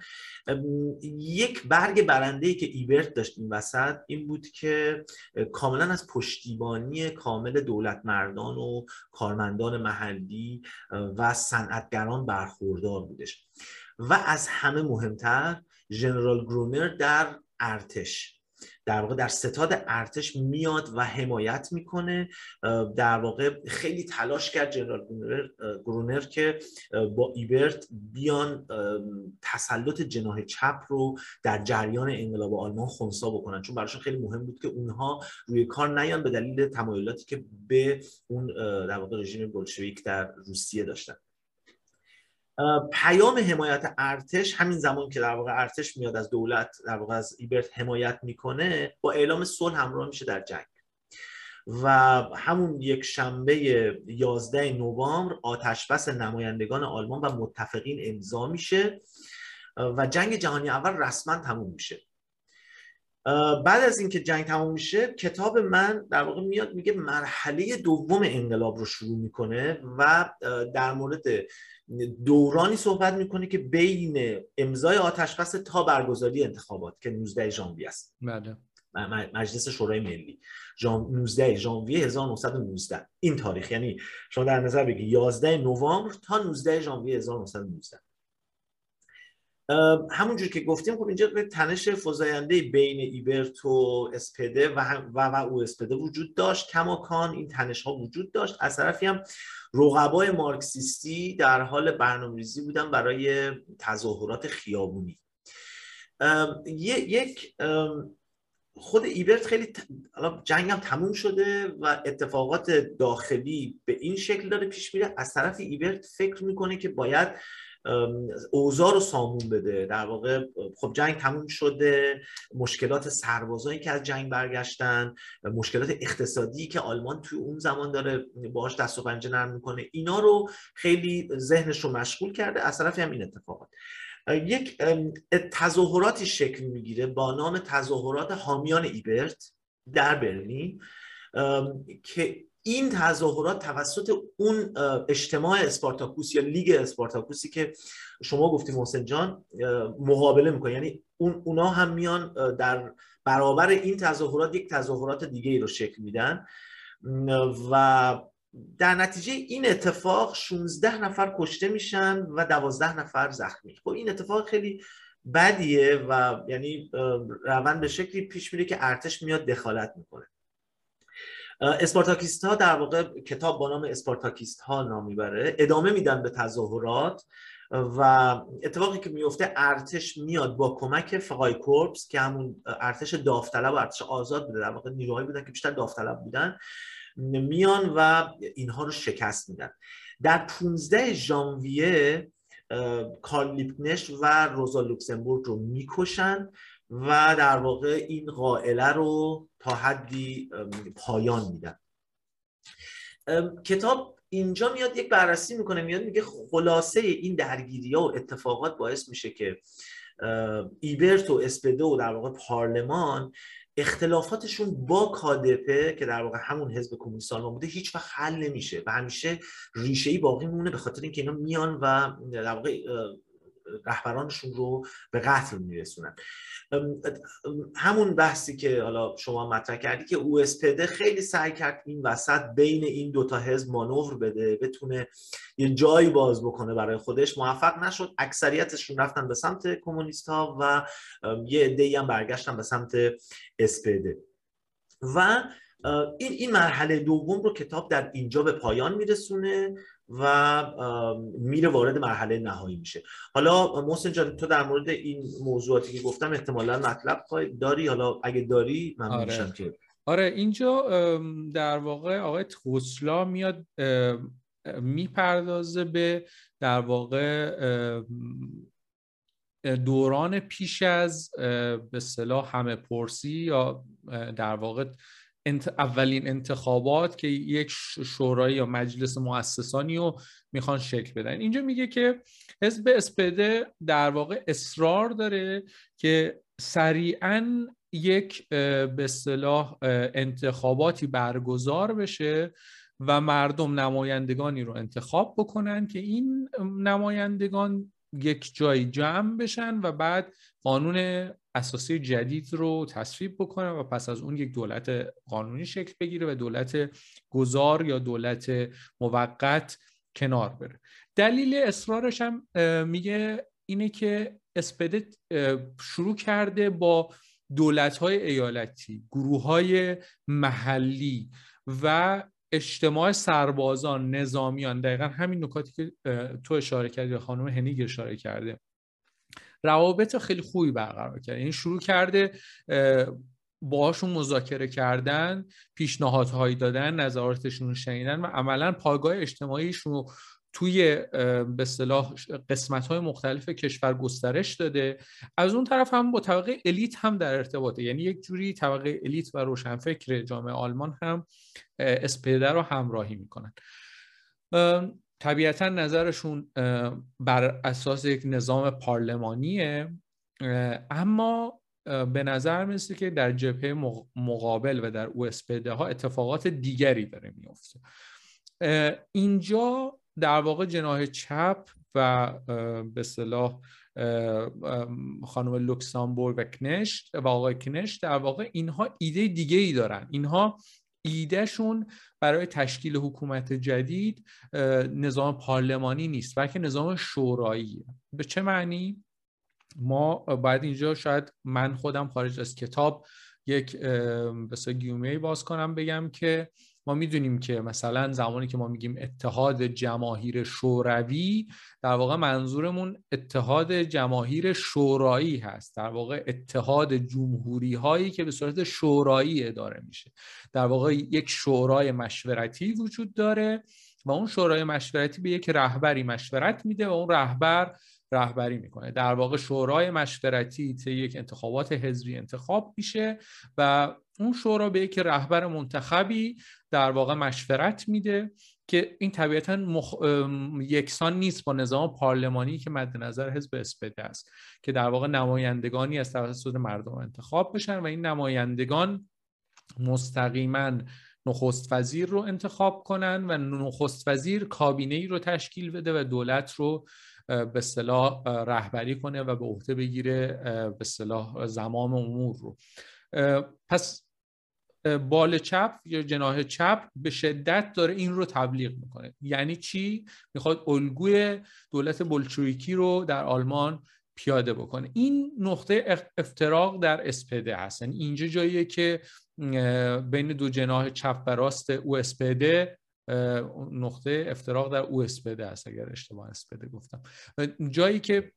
یک برگ برنده ای که ایبرت داشت این وسط این بود که کاملا از پشتیبانی کامل دولت مردان و کارمندان محلی و صنعتگران برخوردار بودش. و از همه مهمتر ژنرال گرونر در ارتش. در واقع در ستاد ارتش میاد و حمایت می‌کنه. در واقع خیلی تلاش کرد جنرال گرونر که با ایبرت بیان تسلط جناح چپ رو در جریان انقلاب آلمان خونسا بکنن. چون براشون خیلی مهم بود که اونها روی کار نیان به دلیل تمایلاتی که به اون در واقع رژیم بولشویک در روسیه داشتن. پیام حمایت ارتش همین زمان که در واقع ارتش میاد از دولت در واقع از ایبرت حمایت می‌کنه با اعلام صلح همراه میشه در جنگ. و همون یک شنبه 11 نوامبر آتشبس نمایندگان آلمان و متفقین امضا میشه و جنگ جهانی اول رسما تموم میشه. بعد از اینکه جنگ تموم میشه کتاب من در واقع میاد میگه مرحله دوم انقلاب رو شروع می‌کنه و در مورد دورانی صحبت می‌کنه که بین امضای آتشبس تا برگزاری انتخابات که 19 ژانویه است. بله. مجلس شورای ملی. 19 ژانویه 1919 این تاریخ یعنی شما در نظر بگیرید 11 نوامبر تا 19 ژانویه 1919 همونجور که گفتیم خب اینجا به تنش فزاینده بین ایبرت و اسپده و, و, و او اسپده وجود داشت. کماکان این تنش ها وجود داشت. از طرفی هم رقبای مارکسیستی در حال برنامه‌ریزی بودن برای تظاهرات خیابونی. یک خود ایبرت خیلی جنگ هم تموم شده و اتفاقات داخلی به این شکل داره پیش میره. از طرف ایبرت فکر می‌کنه که باید اوضاع رو سامون بده. در واقع خب جنگ تموم شده. مشکلات سربازایی که از جنگ برگشتن مشکلات اقتصادی که آلمان توی اون زمان داره باهاش دست و پنجه نرم می‌کنه اینا رو خیلی ذهنش رو مشغول کرده. از طرف هم این اتفاقات. یک تظاهراتی شکل می‌گیره با نام تظاهرات حامیان ایبرت در برلین که این تظاهرات توسط اون اجتماع اسپارتاکوس یا لیگ اسپارتاکوسی که شما گفتی محسن جان مقابله می‌کنه. یعنی اون اونا هم میان در برابر این تظاهرات یک تظاهرات دیگه ای رو شکل میدن. و در نتیجه این اتفاق 16 نفر کشته میشن و 12 نفر زخمی. خب این اتفاق خیلی بدیه و یعنی روند به شکلی پیش میره که ارتش میاد دخالت می‌کنه. اسپارتاکیست ها در واقع کتاب با نام اسپارتاکیست ها نام می‌بره. ادامه میدن به تظاهرات و اتفاقی که میفته ارتش میاد با کمک فقای کورپس که همون ارتش داوطلب و ارتش آزاد بوده. در واقع نیروهایی بودن که بیشتر داوطلب بودن. میان و اینها رو شکست میدن. در 15 ژانویه کارل لیپنش و روزا لوکسمبورگ رو می‌کشن و در واقع این قائله رو تا حدی پایان میدن. کتاب اینجا میاد یک بررسی می‌کنه میاد میگه خلاصه این درگیری ها و اتفاقات باعث میشه که ایبرت و اسپده و در واقع پارلمان اختلافاتشون با کادپه که در واقع همون حزب کمونیست آلمان بوده هیچ وقت حل نمیشه و همیشه ریشه ای باقی مونه به خاطر اینکه اینا میان و در واقع رهبرانشون رو به قتل میرسونن. همون بحثی که حالا شما مطرح کردی که او خیلی سعی کرد این وسط بین این دوتا حزب مانور بده بتونه یه جایی باز بکنه برای خودش. موفق نشد. اکثریتشون رفتن به سمت کمونیست ها و یه عده هم برگشتن به سمت اسپده. و این این مرحله دوم رو کتاب در اینجا به پایان میرسونه. و میره وارد مرحله نهایی میشه. حالا محسن جان تو در مورد این موضوعاتی که گفتم احتمالا مطلب داری؟ حالا اگه داری من آره. که. آره اینجا در واقع آقای توسلا میاد می‌پردازه به در واقع دوران پیش از به صلاح همه پرسی یا در واقع اولین انتخابات که یک شورای یا مجلس مؤسسانی رو می‌خوان شکل بدن. اینجا میگه که حزب اسپده در واقع اصرار داره که سریعا یک به اصطلاح انتخاباتی برگزار بشه و مردم نمایندگانی رو انتخاب بکنن که این نمایندگان یک جای جمع بشن و بعد قانون اساسی جدید رو تصویب بکنه و پس از اون یک دولت قانونی شکل بگیره و دولت گذار یا دولت موقت کنار بره. دلیل اصرارش هم میگه اینه که اسپده شروع کرده با دولت های ایالتی گروه های محلی و اجتماع سربازان نظامیان. دقیقا همین نکاتی که تو اشاره کردی خانم هنیگ اشاره کرده. روابط خیلی خوبی برقرار کرده یعنی شروع کرده باهاشون مذاکره کردن پیشنهادهایی دادن نظراتشون رو شنیدن و عملا پایگاه اجتماعیشون رو توی به صلاح قسمت های مختلف کشور گسترش داده. از اون طرف هم با طبقه الیت هم در ارتباطه. یعنی یک جوری طبقه الیت و روشنفکر جامعه آلمان هم اسپیده رو همراهی می‌کنن. طبیعتا نظرشون بر اساس یک نظام پارلمانیه اما به نظر میسه که در جبهه مقابل و در او ها اتفاقات دیگری داره میفته اینجا در واقع جناح چپ و به صلاح خانم لوکسامبورگ و کنشت و آقای کنشت در واقع اینها ایده دیگه ای دارن. اینها ایدهشون برای تشکیل حکومت جدید نظام پارلمانی نیست بلکه نظام شورایی به چه معنی؟ ما باید اینجا شاید من خودم خارج از کتاب یک بسیار گیومه باز کنم بگم که ما می‌دونیم که مثلا زمانی که ما میگیم اتحاد جماهیر شوروی در واقع منظورمون اتحاد جماهیر شورایی هست. در واقع اتحاد جمهوری هایی که به صورت شورایی اداره میشه. در واقع یک شورای مشورتی وجود داره و اون شورای مشورتی به یک رهبری مشورت میده و اون رهبر رهبری می‌کنه. در واقع شورای مشورتی طی یک انتخابات حزبی انتخاب میشه و اون شورا به یک رهبر منتخبی در واقع مشورت میده که این طبیعتا مخ... یکسان نیست با نظام پارلمانی که مد نظر حزب اسپده است که در واقع نمایندگانی از توسط مردم انتخاب بشن و این نمایندگان مستقیما نخست وزیر رو انتخاب کنن و نخست وزیر کابینه ای رو تشکیل بده و دولت رو به اصطلاح رهبری کنه و به عهده بگیره به اصطلاح زمام امور رو. پس بال چپ یا جناح چپ به شدت داره این رو تبلیغ می‌کنه. یعنی چی؟ می‌خواد الگوی دولت بلشویکی رو در آلمان پیاده بکنه. این نقطه افتراق در اسپده هست. یعنی اینجا جاییه که بین دو جناح چپ و راست او اسپده نقطه افتراق در او اسپده است اگر اشتباه اسپده گفتم. جایی که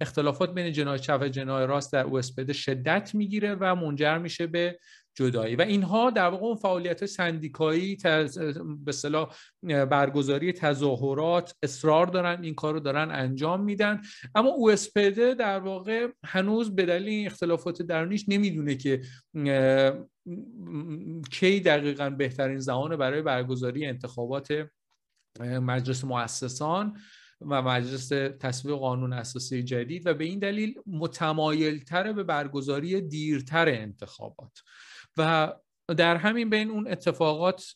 اختلافات بین جناح چپ و جناح راست در او اسپده شدت می‌گیره و منجر میشه به جدایی. و اینها در واقع اون فعالیت سندیکایی تز... به صلاح برگزاری تظاهرات اصرار دارن این کار رو دارن انجام میدن. اما او در واقع هنوز به دلیل اختلافات درونیش نمی‌دونه که کی دقیقا بهترین زمان برای برگزاری انتخابات مجلس مؤسسان و مجلس تصویب قانون اساسی جدید و به این دلیل متمایل به برگزاری دیرتر انتخابات. و در همین بین اون اتفاقات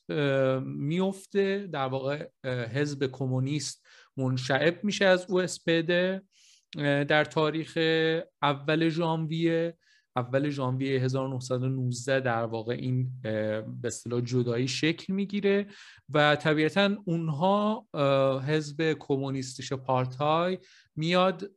میفته. در واقع حزب کمونیست منشعب میشه از او در تاریخ اول ژانویه. اول ژانویه 1919 در واقع این به اصطلاح جدایی شکل می‌گیره و طبیعتا اونها حزب کمونیستیش پارتای میاد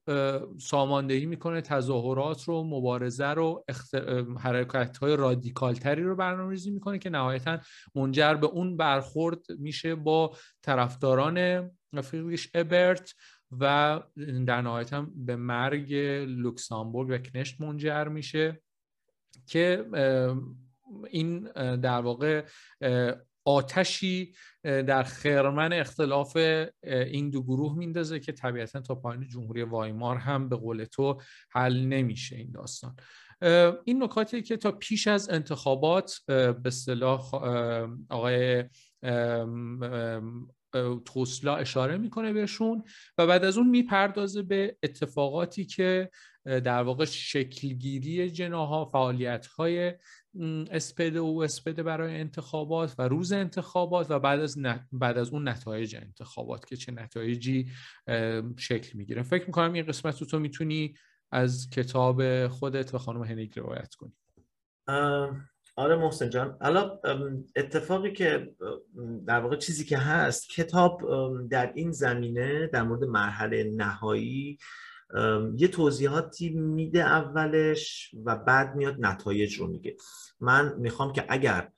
ساماندهی می‌کنه تظاهرات رو مبارزه رو اخت... حرکت های رادیکال تری رو برنامه‌ریزی می‌کنه که نهایتا منجر به اون برخورد میشه با طرفداران فریدریش ابرت. و در نهایت هم به مرگ لوکسامبورگ و کنشت منجر میشه که این در واقع آتشی در خرمن اختلاف این دو گروه میندازه که طبیعتا تا پایین جمهوری وایمار هم به قول تو حل نمیشه این داستان. این نکاتی که تا پیش از انتخابات به اصطلاح آقای توسلا اشاره می‌کنه بهشون و بعد از اون می‌پردازه به اتفاقاتی که در واقع شکلگیری جناها فعالیت های اسپده و اسپده برای انتخابات و روز انتخابات و بعد از, بعد از اون نتایج انتخابات که چه نتایجی شکل می‌گیره. فکر می‌کنم این قسمت رو تو می‌تونی از کتاب خودت و خانم هنیگ روایت کنی. آره محسن جان. الان اتفاقی که در واقع چیزی که هست کتاب در این زمینه در مورد مرحله نهایی یه توضیحاتی میده اولش و بعد میاد نتایج رو میگه. من می‌خوام که اگر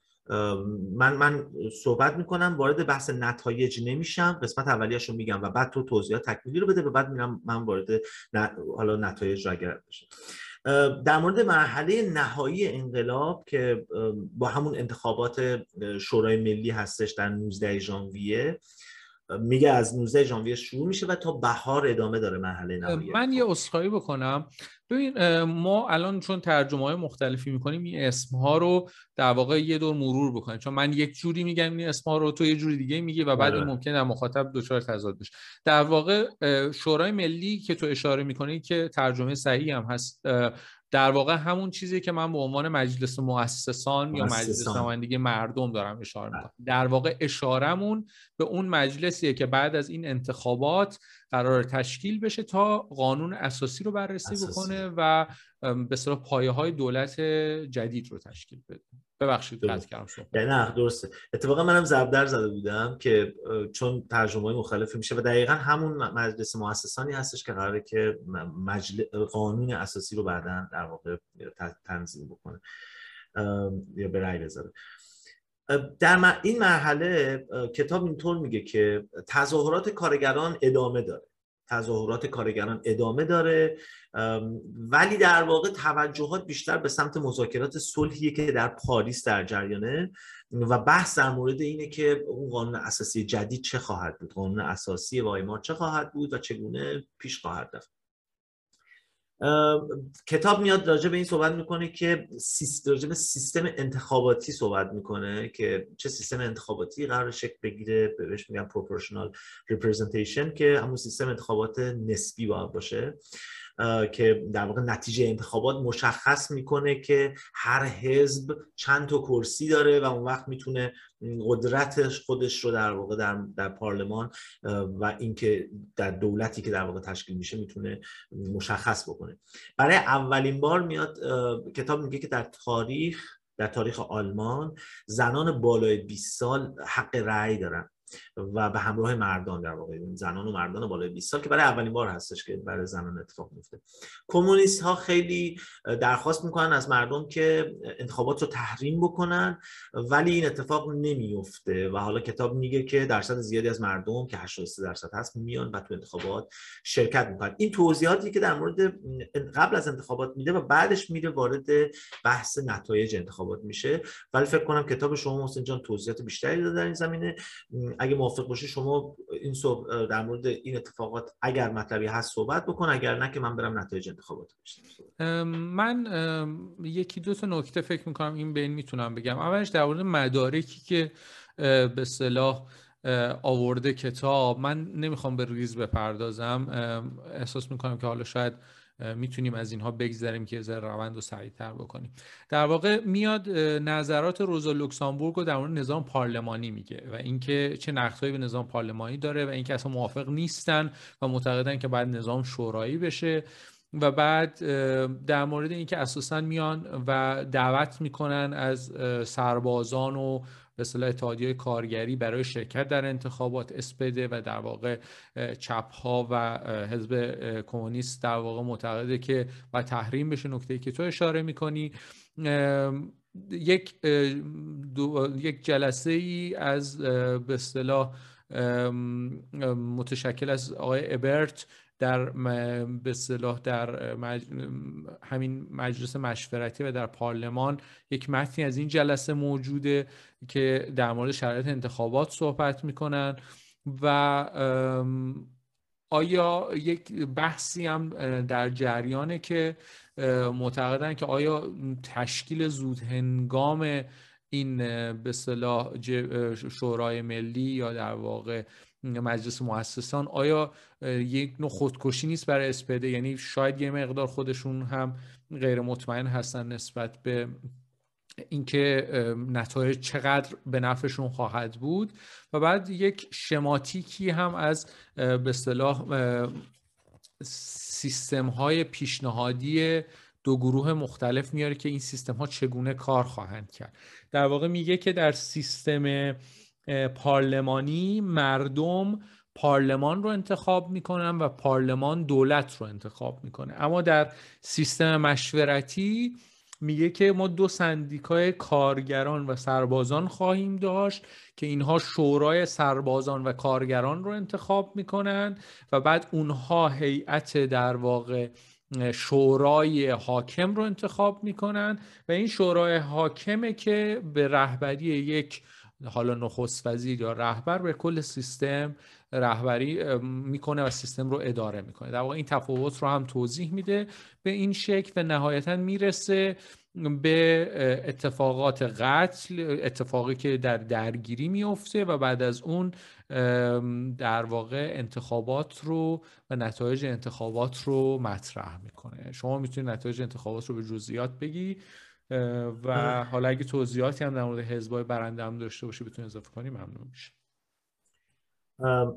من من صحبت می‌کنم وارد بحث نتایج نمیشم قسمت اولیش رو میگم و بعد تو توضیحات تکمیلی رو بده و بعد میرم من وارد حالا نتایج رو اگر بشه. در مورد مرحله نهایی انقلاب که با همون انتخابات شورای ملی هستش در 19 ژانویه میگه از 19 ژانویه شروع میشه و تا بهار ادامه داره مرحله نهایی من یه اسخایی بکنم. ببین ما الان چون ترجمه های مختلفی می‌کنیم این اسم ها رو در واقع یه دور مرور بکنیم. چون من یک جوری میگم این اسم ها رو تو یه جوری دیگه میگی و بعد آره. ممکن در مخاطب دچار تضاد بشه. در واقع شورای ملی که تو اشاره می‌کنی که ترجمه صحیح هم هست در واقع همون چیزی که من به عنوان مجلس مؤسسان یا مجلس نمایندگی مردم دارم اشاره بله. می‌کنم در واقع اشارمون به اون مجلسیه که بعد از این انتخابات قرار تشکیل بشه تا قانون اساسی رو بررسی اساسی. بکنه و به صلاح پایه های دولت جدید رو تشکیل بده. ببخشید قطع کردم یعنی نه درسته. اتفاقا منم ضرب در زده بودم که چون ترجمه های مختلفی میشه و دقیقا همون مجلس مؤسسانی هستش که قراره که مجل... قانون اساسی رو بعدا در واقع تنظیم بکنه. یا به رأی بذاره. در این مرحله کتاب اینطور میگه که تظاهرات کارگران ادامه داره. تظاهرات کارگران ادامه داره ولی در واقع توجهات بیشتر به سمت مذاکرات صلحیه که در پاریس در جریانه و بحث در مورد اینه که اون قانون اساسی جدید چه خواهد بود قانون اساسی وایمار چه خواهد بود و چگونه پیش خواهد رفت. کتاب میاد راجع به این صحبت می‌کنه که راجع به سیستم انتخاباتی صحبت می‌کنه که چه سیستم انتخاباتی قرار شکل بگیره بهش میگن proportional representation که همون سیستم انتخابات نسبی باید باشه. که در واقع نتیجه انتخابات مشخص می‌کنه که هر حزب چند تا کرسی داره و اون وقت می‌تونه قدرتش خودش رو در واقع در, در پارلمان و اینکه در دولتی که در واقع تشکیل میشه می‌تونه مشخص بکنه. برای اولین بار میاد کتاب میگه که در تاریخ در تاریخ آلمان زنان بالای 20 سال حق رأی دارن. و به همراه مردان در واقع زنان و مردان بالای 20 سال که برای اولین بار هستش که برای زنان اتفاق میفته. کمونیست ها خیلی درخواست می‌کنن از مردم که انتخابات رو تحریم بکنن ولی این اتفاق نمیفته و حالا کتاب میگه که درصد زیادی از مردم که 83 درصد هست میان و تو انتخابات شرکت می‌کنن. این توضیحاتی که در مورد قبل از انتخابات میده و بعدش میره وارد بحث نتایج انتخابات میشه. ولی فکر کنم کتاب شما حسین جان توضیحات بیشتری داده در این زمینه. اگه موافق باشی شما این صحب... در مورد این اتفاقات اگر مطلبی هست صحبت بکن اگر نه که من برم نتایج انتخابات من یکی دو تا نکته فکر می‌کنم این بین می‌تونم بگم. اولش در مورد مدارکی که به اصطلاح آورده کتاب. من نمی‌خوام به ریز بپردازم. احساس می‌کنم که حالا شاید می‌تونیم از اینها بگذریم که ذره روند رو سریعتر بکنیم. در واقع میاد نظرات روزا لوکسامبورگ رو در مورد نظام پارلمانی میگه و اینکه چه نقدهایی به نظام پارلمانی داره و اینکه اصلا موافق نیستن و معتقدن که بعد نظام شورایی بشه و بعد در مورد اینکه اساسا میان و دعوت می‌کنن از سربازان و به اصطلاح اتحادیه کارگری برای شرکت در انتخابات اسپده و در واقع چپ ها و حزب کمونیست در واقع معتقده که و تحریم بشه نکته که تو اشاره می‌کنی. یک یک جلسه ای از به اصطلاح متشکل از آقای ابرت در به صلاح در همین مجلس مشورتی و در پارلمان یک متنی از این جلسه موجوده که در مورد شرایط انتخابات صحبت می‌کنن و آیا یک بحثی هم در جریانه که معتقدن که آیا تشکیل زود هنگام این به صلاح شورای ملی یا در واقع مجلس مؤسسان آیا یک نوع خودکشی نیست برای اسپده یعنی شاید یه مقدار خودشون هم غیر مطمئن هستن نسبت به اینکه نتایج چقدر به نفعشون خواهد بود. و بعد یک شماتیکی هم از به اصطلاح سیستم های پیشنهادی دو گروه مختلف میاره که این سیستم ها چگونه کار خواهند کرد. در واقع میگه که در سیستم پارلمانی مردم پارلمان رو انتخاب می‌کنن و پارلمان دولت رو انتخاب می‌کنه. اما در سیستم مشورتی میگه که ما دو سندیکای کارگران و سربازان خواهیم داشت که اینها شورای سربازان و کارگران رو انتخاب می‌کنن و بعد اونها هیئت در واقع شورای حاکم رو انتخاب می‌کنن. و این شورای حاکمه که به رهبری یک حالا نخست وزیر یا رهبر به کل سیستم رهبری می‌کنه و سیستم رو اداره می‌کنه. در واقع این تفاوت رو هم توضیح میده. به این شکل و نهایتا می‌رسه به اتفاقات قتل اتفاقی که در درگیری میفته و بعد از اون در واقع انتخابات رو و نتایج انتخابات رو مطرح می‌کنه. شما می‌تونید نتایج انتخابات رو به جزئیات بگی. و حالا اگه توضیحاتی هم در مورد حزبای برنده هم داشته باشی بتونی اضافه کنی ممنون میشه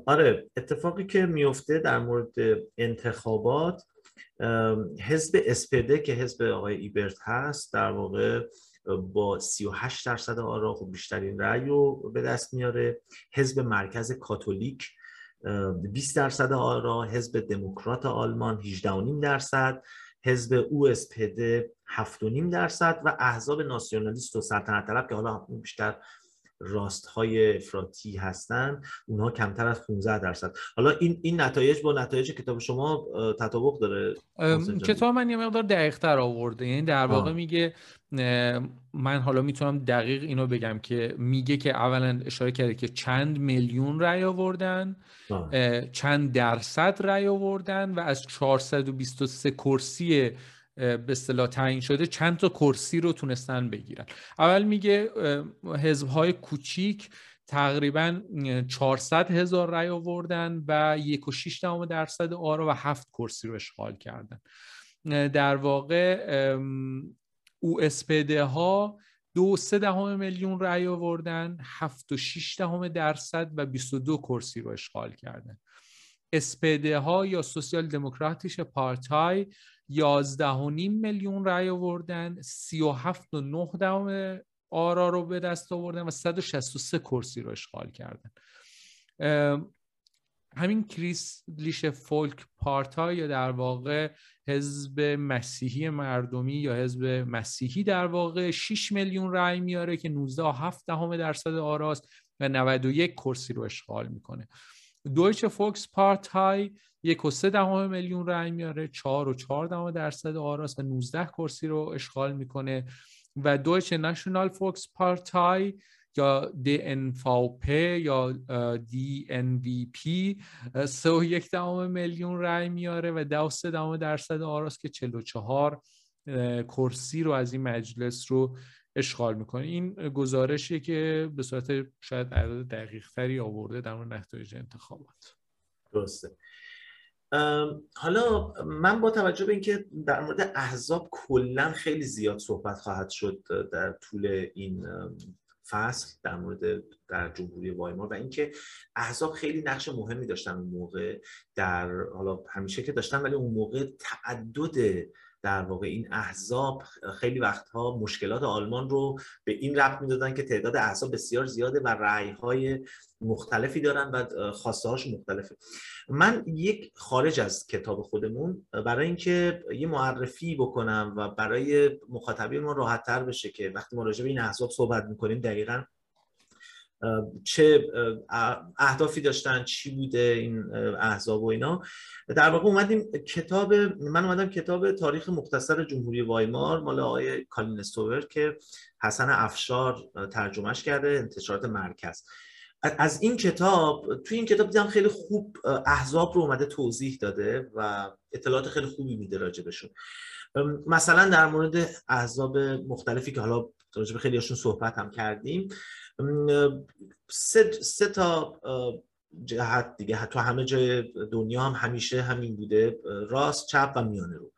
آره اتفاقی که میفته در مورد انتخابات حزب اسپده که حزب آقای ایبرت هست در واقع با 38 درصد آرا خب بیشترین رأی رو به دست میاره. حزب مرکز کاتولیک 20 درصد آرا حزب دموکرات آلمان 18.5 درصد. حزب او اسپد 7.5 درصد و احزاب ناسیونالیست و سلطنت طلب که حالا بیشتر راست های افراطی هستن اونها کمتر از 15 درصد. حالا این این نتایج با نتایج کتاب شما تطابق داره کتاب من یه مقدار دقیق تر آورده. یعنی در واقع میگه من حالا می‌تونم دقیق اینو بگم که میگه که اولا اشاره کرده که چند میلیون رأی آوردن چند درصد رأی آوردن و از 423 کرسی به اصطلاح تعیین شده چند تا کرسی رو تونستن بگیرن. اول میگه حزب های کوچیک تقریبا 400 هزار رای آوردن و یک و درصد آرا و هفت کرسی رو اشغال کردن. در واقع او اسپده ها دو سه دهم میلیون رای آوردن هفت و شیش دهم درصد و 22 کرسی رو اشغال کردن. اسپده ها یا سوسیال دموکراتیش پارتای 11 میلیون رای آوردن 37 و 9 دهم آرا رو به دست آوردن و 163 کرسی رو اشغال کردن. همین Christliche Volkspartei یا در واقع حزب مسیحی مردمی یا حزب مسیحی در واقع 6 میلیون رای میاره که 19 و 7 دهم درصد آراست و 91 کرسی رو اشغال می‌کنه. Deutsche Volkspartei یک و سه دهم میلیون رای میاره چهار و چهار دهم درصد آراست و 19 کرسی رو اشغال می‌کنه. و Deutschnationale Volkspartei یا DNVP یا DNVP سه و یک دهم میلیون رای میاره و ده و سه دهم درصد آراست که 44 کرسی رو از این مجلس رو اشغال می‌کنه این گزارشی که به صورت شاید عدد دقیق تری آورده در مورد نتایج انتخابات. درسته. حالا من با توجه به اینکه در مورد احزاب کلا خیلی زیاد صحبت خواهد شد در طول این فصل در مورد در جمهوری وایمار و اینکه احزاب خیلی نقش مهمی داشتن اون موقع در حالا همیشه که داشتن ولی اون موقع تعدد در واقع این احزاب خیلی وقتها مشکلات آلمان رو به این ربط می‌دادن که تعداد احزاب بسیار زیاده و های مختلفی دارن و خواسته هاش مختلفه. من یک خارج از کتاب خودمون برای اینکه یه معرفی بکنم و برای مخاطبین ما راحت تر بشه که وقتی ما راجع به این احزاب صحبت می‌کنیم دقیقا چه اهدافی داشتن چی بوده این احزاب و اینا. در واقع اومدیم کتاب من اومدم کتاب تاریخ مختصر جمهوری وایمار مال آقای کالین استوور که حسن افشار ترجمهش کرده انتشارات مرکز. از این کتاب توی این کتاب دیدم خیلی خوب احزاب رو اومده توضیح داده و اطلاعات خیلی خوبی میده راجبشون مثلا در مورد احزاب مختلفی که حالا راجب خیلی هاشون صحبت هم کردیم سه, سه تا جهت دیگه. تو همه جای دنیا هم همیشه همین بوده. راست چپ و میانه رو.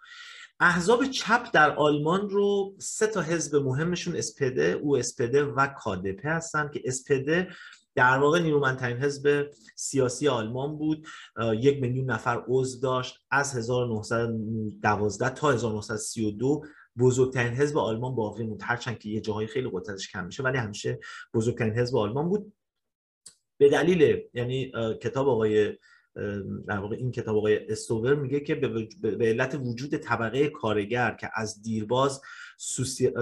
احزاب چپ در آلمان رو سه تا حزب مهمشون اسپده او اسپده و کادپه هستن که اسپده در واقع نیرومندترین حزب سیاسی آلمان بود. یک میلیون نفر عضو داشت از 1912 تا 1932 بزرگترین حزب آلمان باقی موند. هرچند که یه جاهای خیلی قدرتش کم میشه ولی همیشه بزرگترین حزب آلمان بود. به دلیل یعنی کتاب آقای در واقع این کتاب آقای استوور میگه که به علت وجود طبقه کارگر که از دیرباز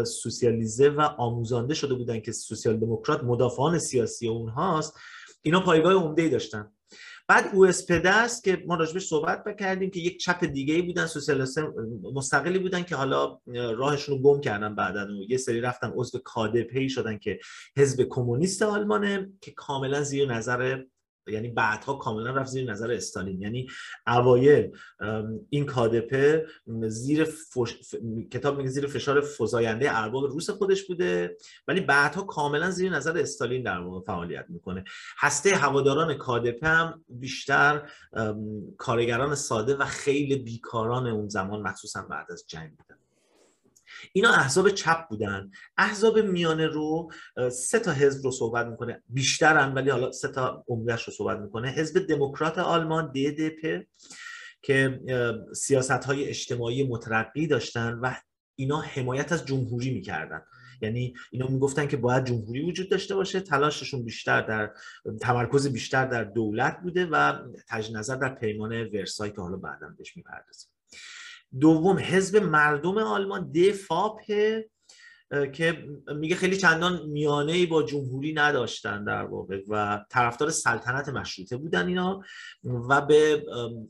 سوسیالیزه و آموزانده شده بودن که سوسیال دموکرات مدافعان سیاسی اونهاست اینا پایگاه عمده ای داشتن. بعد او است که ما راجبش صحبت بکردیم که یک چپ دیگه ای بودن سوسیالیست مستقلی بودن که حالا راهشون رو گم کردن بعدا. و یه سری رفتن عضو کادپی شدن که حزب کمونیست آلمانه که کاملا زیر نظر یعنی بعدها کاملا رفت زیر نظر استالین. یعنی اوایل این کادپه زیر کتاب میگه زیر فشار فزاینده ارباب روس خودش بوده ولی بعدها کاملا زیر نظر استالین در واقع فعالیت می‌کنه. هسته هواداران کادپه هم بیشتر کارگران ساده و خیلی بیکاران اون زمان مخصوصا بعد از جنگ بودن. اینا احزاب چپ بودن. احزاب میانه رو سه تا حزب رو صحبت می‌کنه. بیشترن ولی حالا سه تا عمدهش رو صحبت می‌کنه. حزب دموکرات آلمان DDP که سیاست های اجتماعی مترقی داشتن و اینا حمایت از جمهوری می‌کردن. یعنی اینا می‌گفتن که باید جمهوری وجود داشته باشه تلاششون بیشتر در تمرکز بیشتر در دولت بوده و تجدید نظر در پیمان ورسای که حالا بعدا بهش می‌پردازیم. دوم حزب مردم آلمان دفاپ که میگه خیلی چندان میانه ای با جمهوری نداشتن در واقع و طرفدار سلطنت مشروطه بودن اینا و به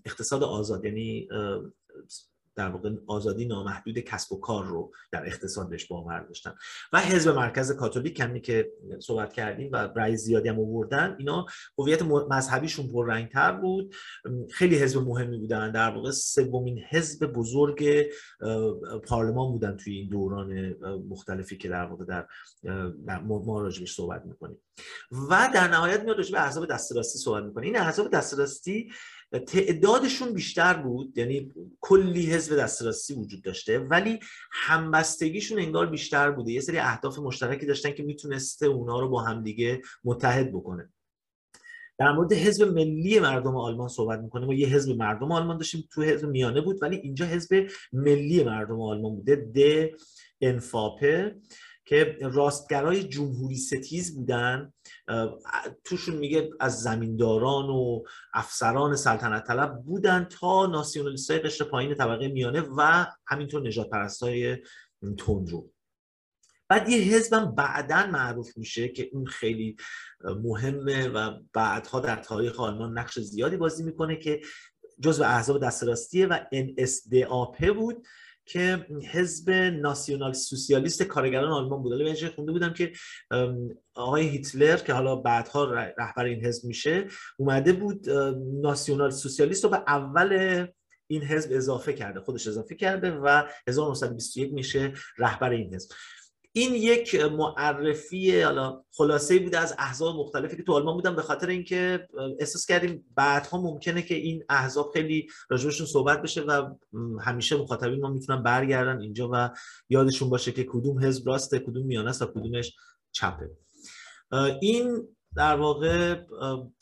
اقتصاد آزاد یعنی در واقع آزادی نامحدود کسب و کار رو در اقتصاد بهش باور داشتن و حزب مرکز کاتولیک کمی که صحبت کردیم و رأی زیادی هم آوردن اینا هویت مذهبیشون پررنگتر بود. خیلی حزب مهمی بودن. در واقع سومین حزب بزرگ پارلمان بودن توی این دوران مختلفی که در واقع در ما راجبش صحبت می‌کنیم. و در نهایت میاد راجب احزاب دستراستی صحبت می‌کنیم این احزاب دستراستی تعدادشون بیشتر بود یعنی کلی حزب دسترسی وجود داشته ولی همبستگیشون انگار بیشتر بوده. یه سری اهداف مشترکی داشتن که می‌تونسته اونا رو با همدیگه متحد بکنه. در مورد حزب ملی مردم آلمان صحبت می‌کنه ما یه حزب مردم آلمان داشتیم تو حزب میانه بود ولی اینجا حزب ملی مردم آلمان بوده. د انفاپه. که راستگرای جمهوری ستیز بودن توشون میگه از زمینداران و افسران سلطنت طلب بودن تا ناسیونالیست های قشر پایین طبقه میانه و همینطور نجات پرست های تندرو بعد یه حزبم بعدا معروف میشه که این خیلی مهمه و بعدها در تاریخ آلمان نقش زیادی بازی می‌کنه که جزو احزاب دستراستیه و NSDAP بود. که حزب ناسیونال سوسیالیست کارگران آلمان بود. ولی خونده بودم که آقای هیتلر که حالا بعدها رهبر این حزب میشه اومده بود ناسیونال سوسیالیست رو به اول این حزب اضافه کرده خودش اضافه کرده و 1921 میشه رهبر این حزب. این یک معرفی حالا خلاصه بوده از احزاب مختلفی که تو آلمان بودن به خاطر اینکه احساس کردیم بعدها ممکنه که این احزاب خیلی راجبشون صحبت بشه و همیشه مخاطبین ما می‌تونن برگردن اینجا و یادشون باشه که کدوم حزب راسته کدوم میانه است و کدومش چپه. این در واقع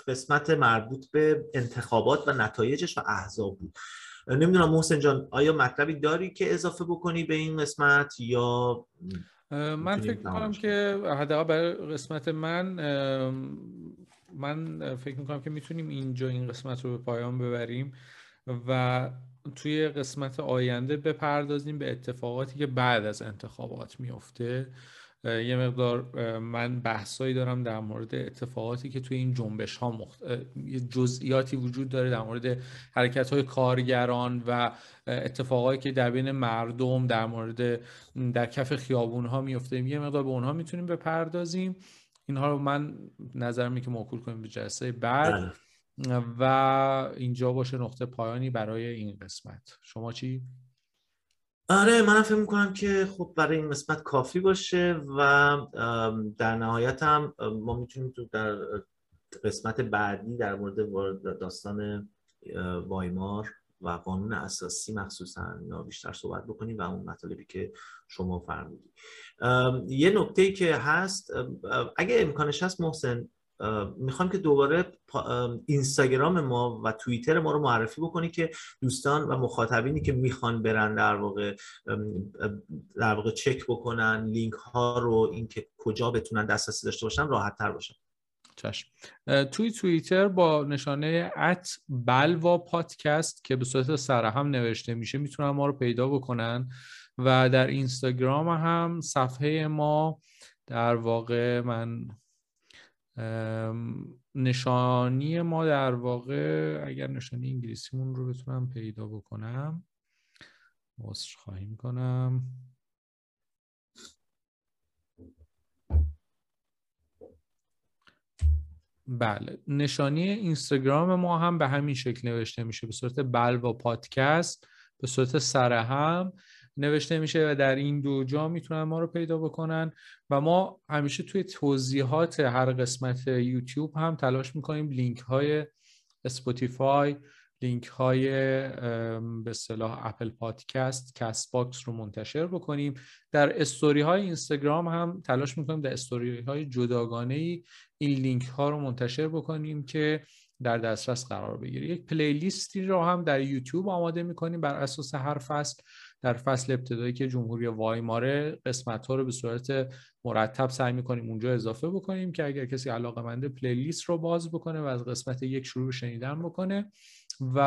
قسمت مربوط به انتخابات و نتایجش و احزاب بود. نمی‌دونم محسن جان آیا مطلبی داری که اضافه بکنی به این قسمت یا من فکر می‌کنم که حداقل برای قسمت من من فکر می‌کنم که می‌تونیم اینجا این قسمت رو به پایان ببریم و توی قسمت آینده بپردازیم به اتفاقاتی که بعد از انتخابات میفته یه مقدار من بحثایی دارم در مورد اتفاقاتی که توی این جنبش ها مخت... جزئیاتی وجود داره در مورد حرکت های کارگران و اتفاقایی که در بین مردم در مورد در کف خیابون ها میفته یه مقدار به اونها می‌تونیم بپردازیم اینها رو من نظرم که موکول کنیم به جلسه بعد بله. و اینجا باشه نقطه پایانی برای این قسمت شما چی؟ آره من فکر می‌کنم که خب برای این قسمت کافی باشه و در نهایت هم ما می‌تونیم تو در قسمت بعدی در مورد داستان وایمار و قانون اساسی مخصوصا بیشتر صحبت بکنیم و اون مطالبی که شما فرمودید یه نکته که هست اگه امکانش هست محسن می‌خوام که دوباره اینستاگرام ما و توییتر ما رو معرفی بکنی که دوستان و مخاطبینی که می‌خوان برن در واقع در واقع چک بکنن لینک ها رو اینکه کجا بتونن دسترسی داشته باشن راحت تر باشن. چشم. توی توییتر با نشانه ات بلوا پادکست که به صورت سرهم نوشته میشه می‌تونن ما رو پیدا بکنن و در اینستاگرام هم صفحه ما در واقع من نشانی ما در واقع اگر نشانی انگلیسیمون رو بتونم پیدا بکنم واسه خواهی می‌کنم بله نشانی اینستاگرام ما هم به همین شکل نوشته میشه به صورت بلوا پادکست به صورت سرهم نوشته میشه و در این دو جا می‌تونن ما رو پیدا بکنن. و ما همیشه توی توضیحات هر قسمت یوتیوب هم تلاش می‌کنیم لینک های Spotify لینک های به اصطلاح Apple Podcast Castbox رو منتشر بکنیم. در استوری های اینستاگرام هم تلاش می‌کنیم در استوری های جداگانه ای این لینک ها رو منتشر بکنیم که در دسترس قرار بگیره. یک playlist ی رو هم در یوتیوب آماده می‌کنیم بر اساس هر فصل در فصل ابتدایی که جمهوری وایماره قسمت ها رو به صورت مرتب سعی می‌کنیم اونجا اضافه بکنیم که اگر کسی علاقه منده playlist رو باز بکنه و از قسمت یک شروع شنیدن بکنه. و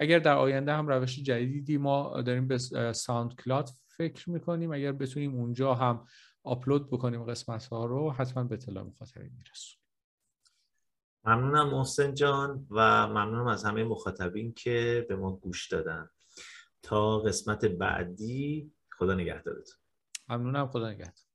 اگر در آینده هم روش جدیدی ما داریم به SoundCloud فکر می‌کنیم اگر بتونیم اونجا هم آپلود بکنیم قسمت ها رو حتما به اطلاع مخاطبین می‌رسونیم ممنونم محسن جان و ممنونم از همه مخاطبین که به ما گوش دادن. تا قسمت بعدی. خدا نگهدارتون. ممنونم خدا نگهدار.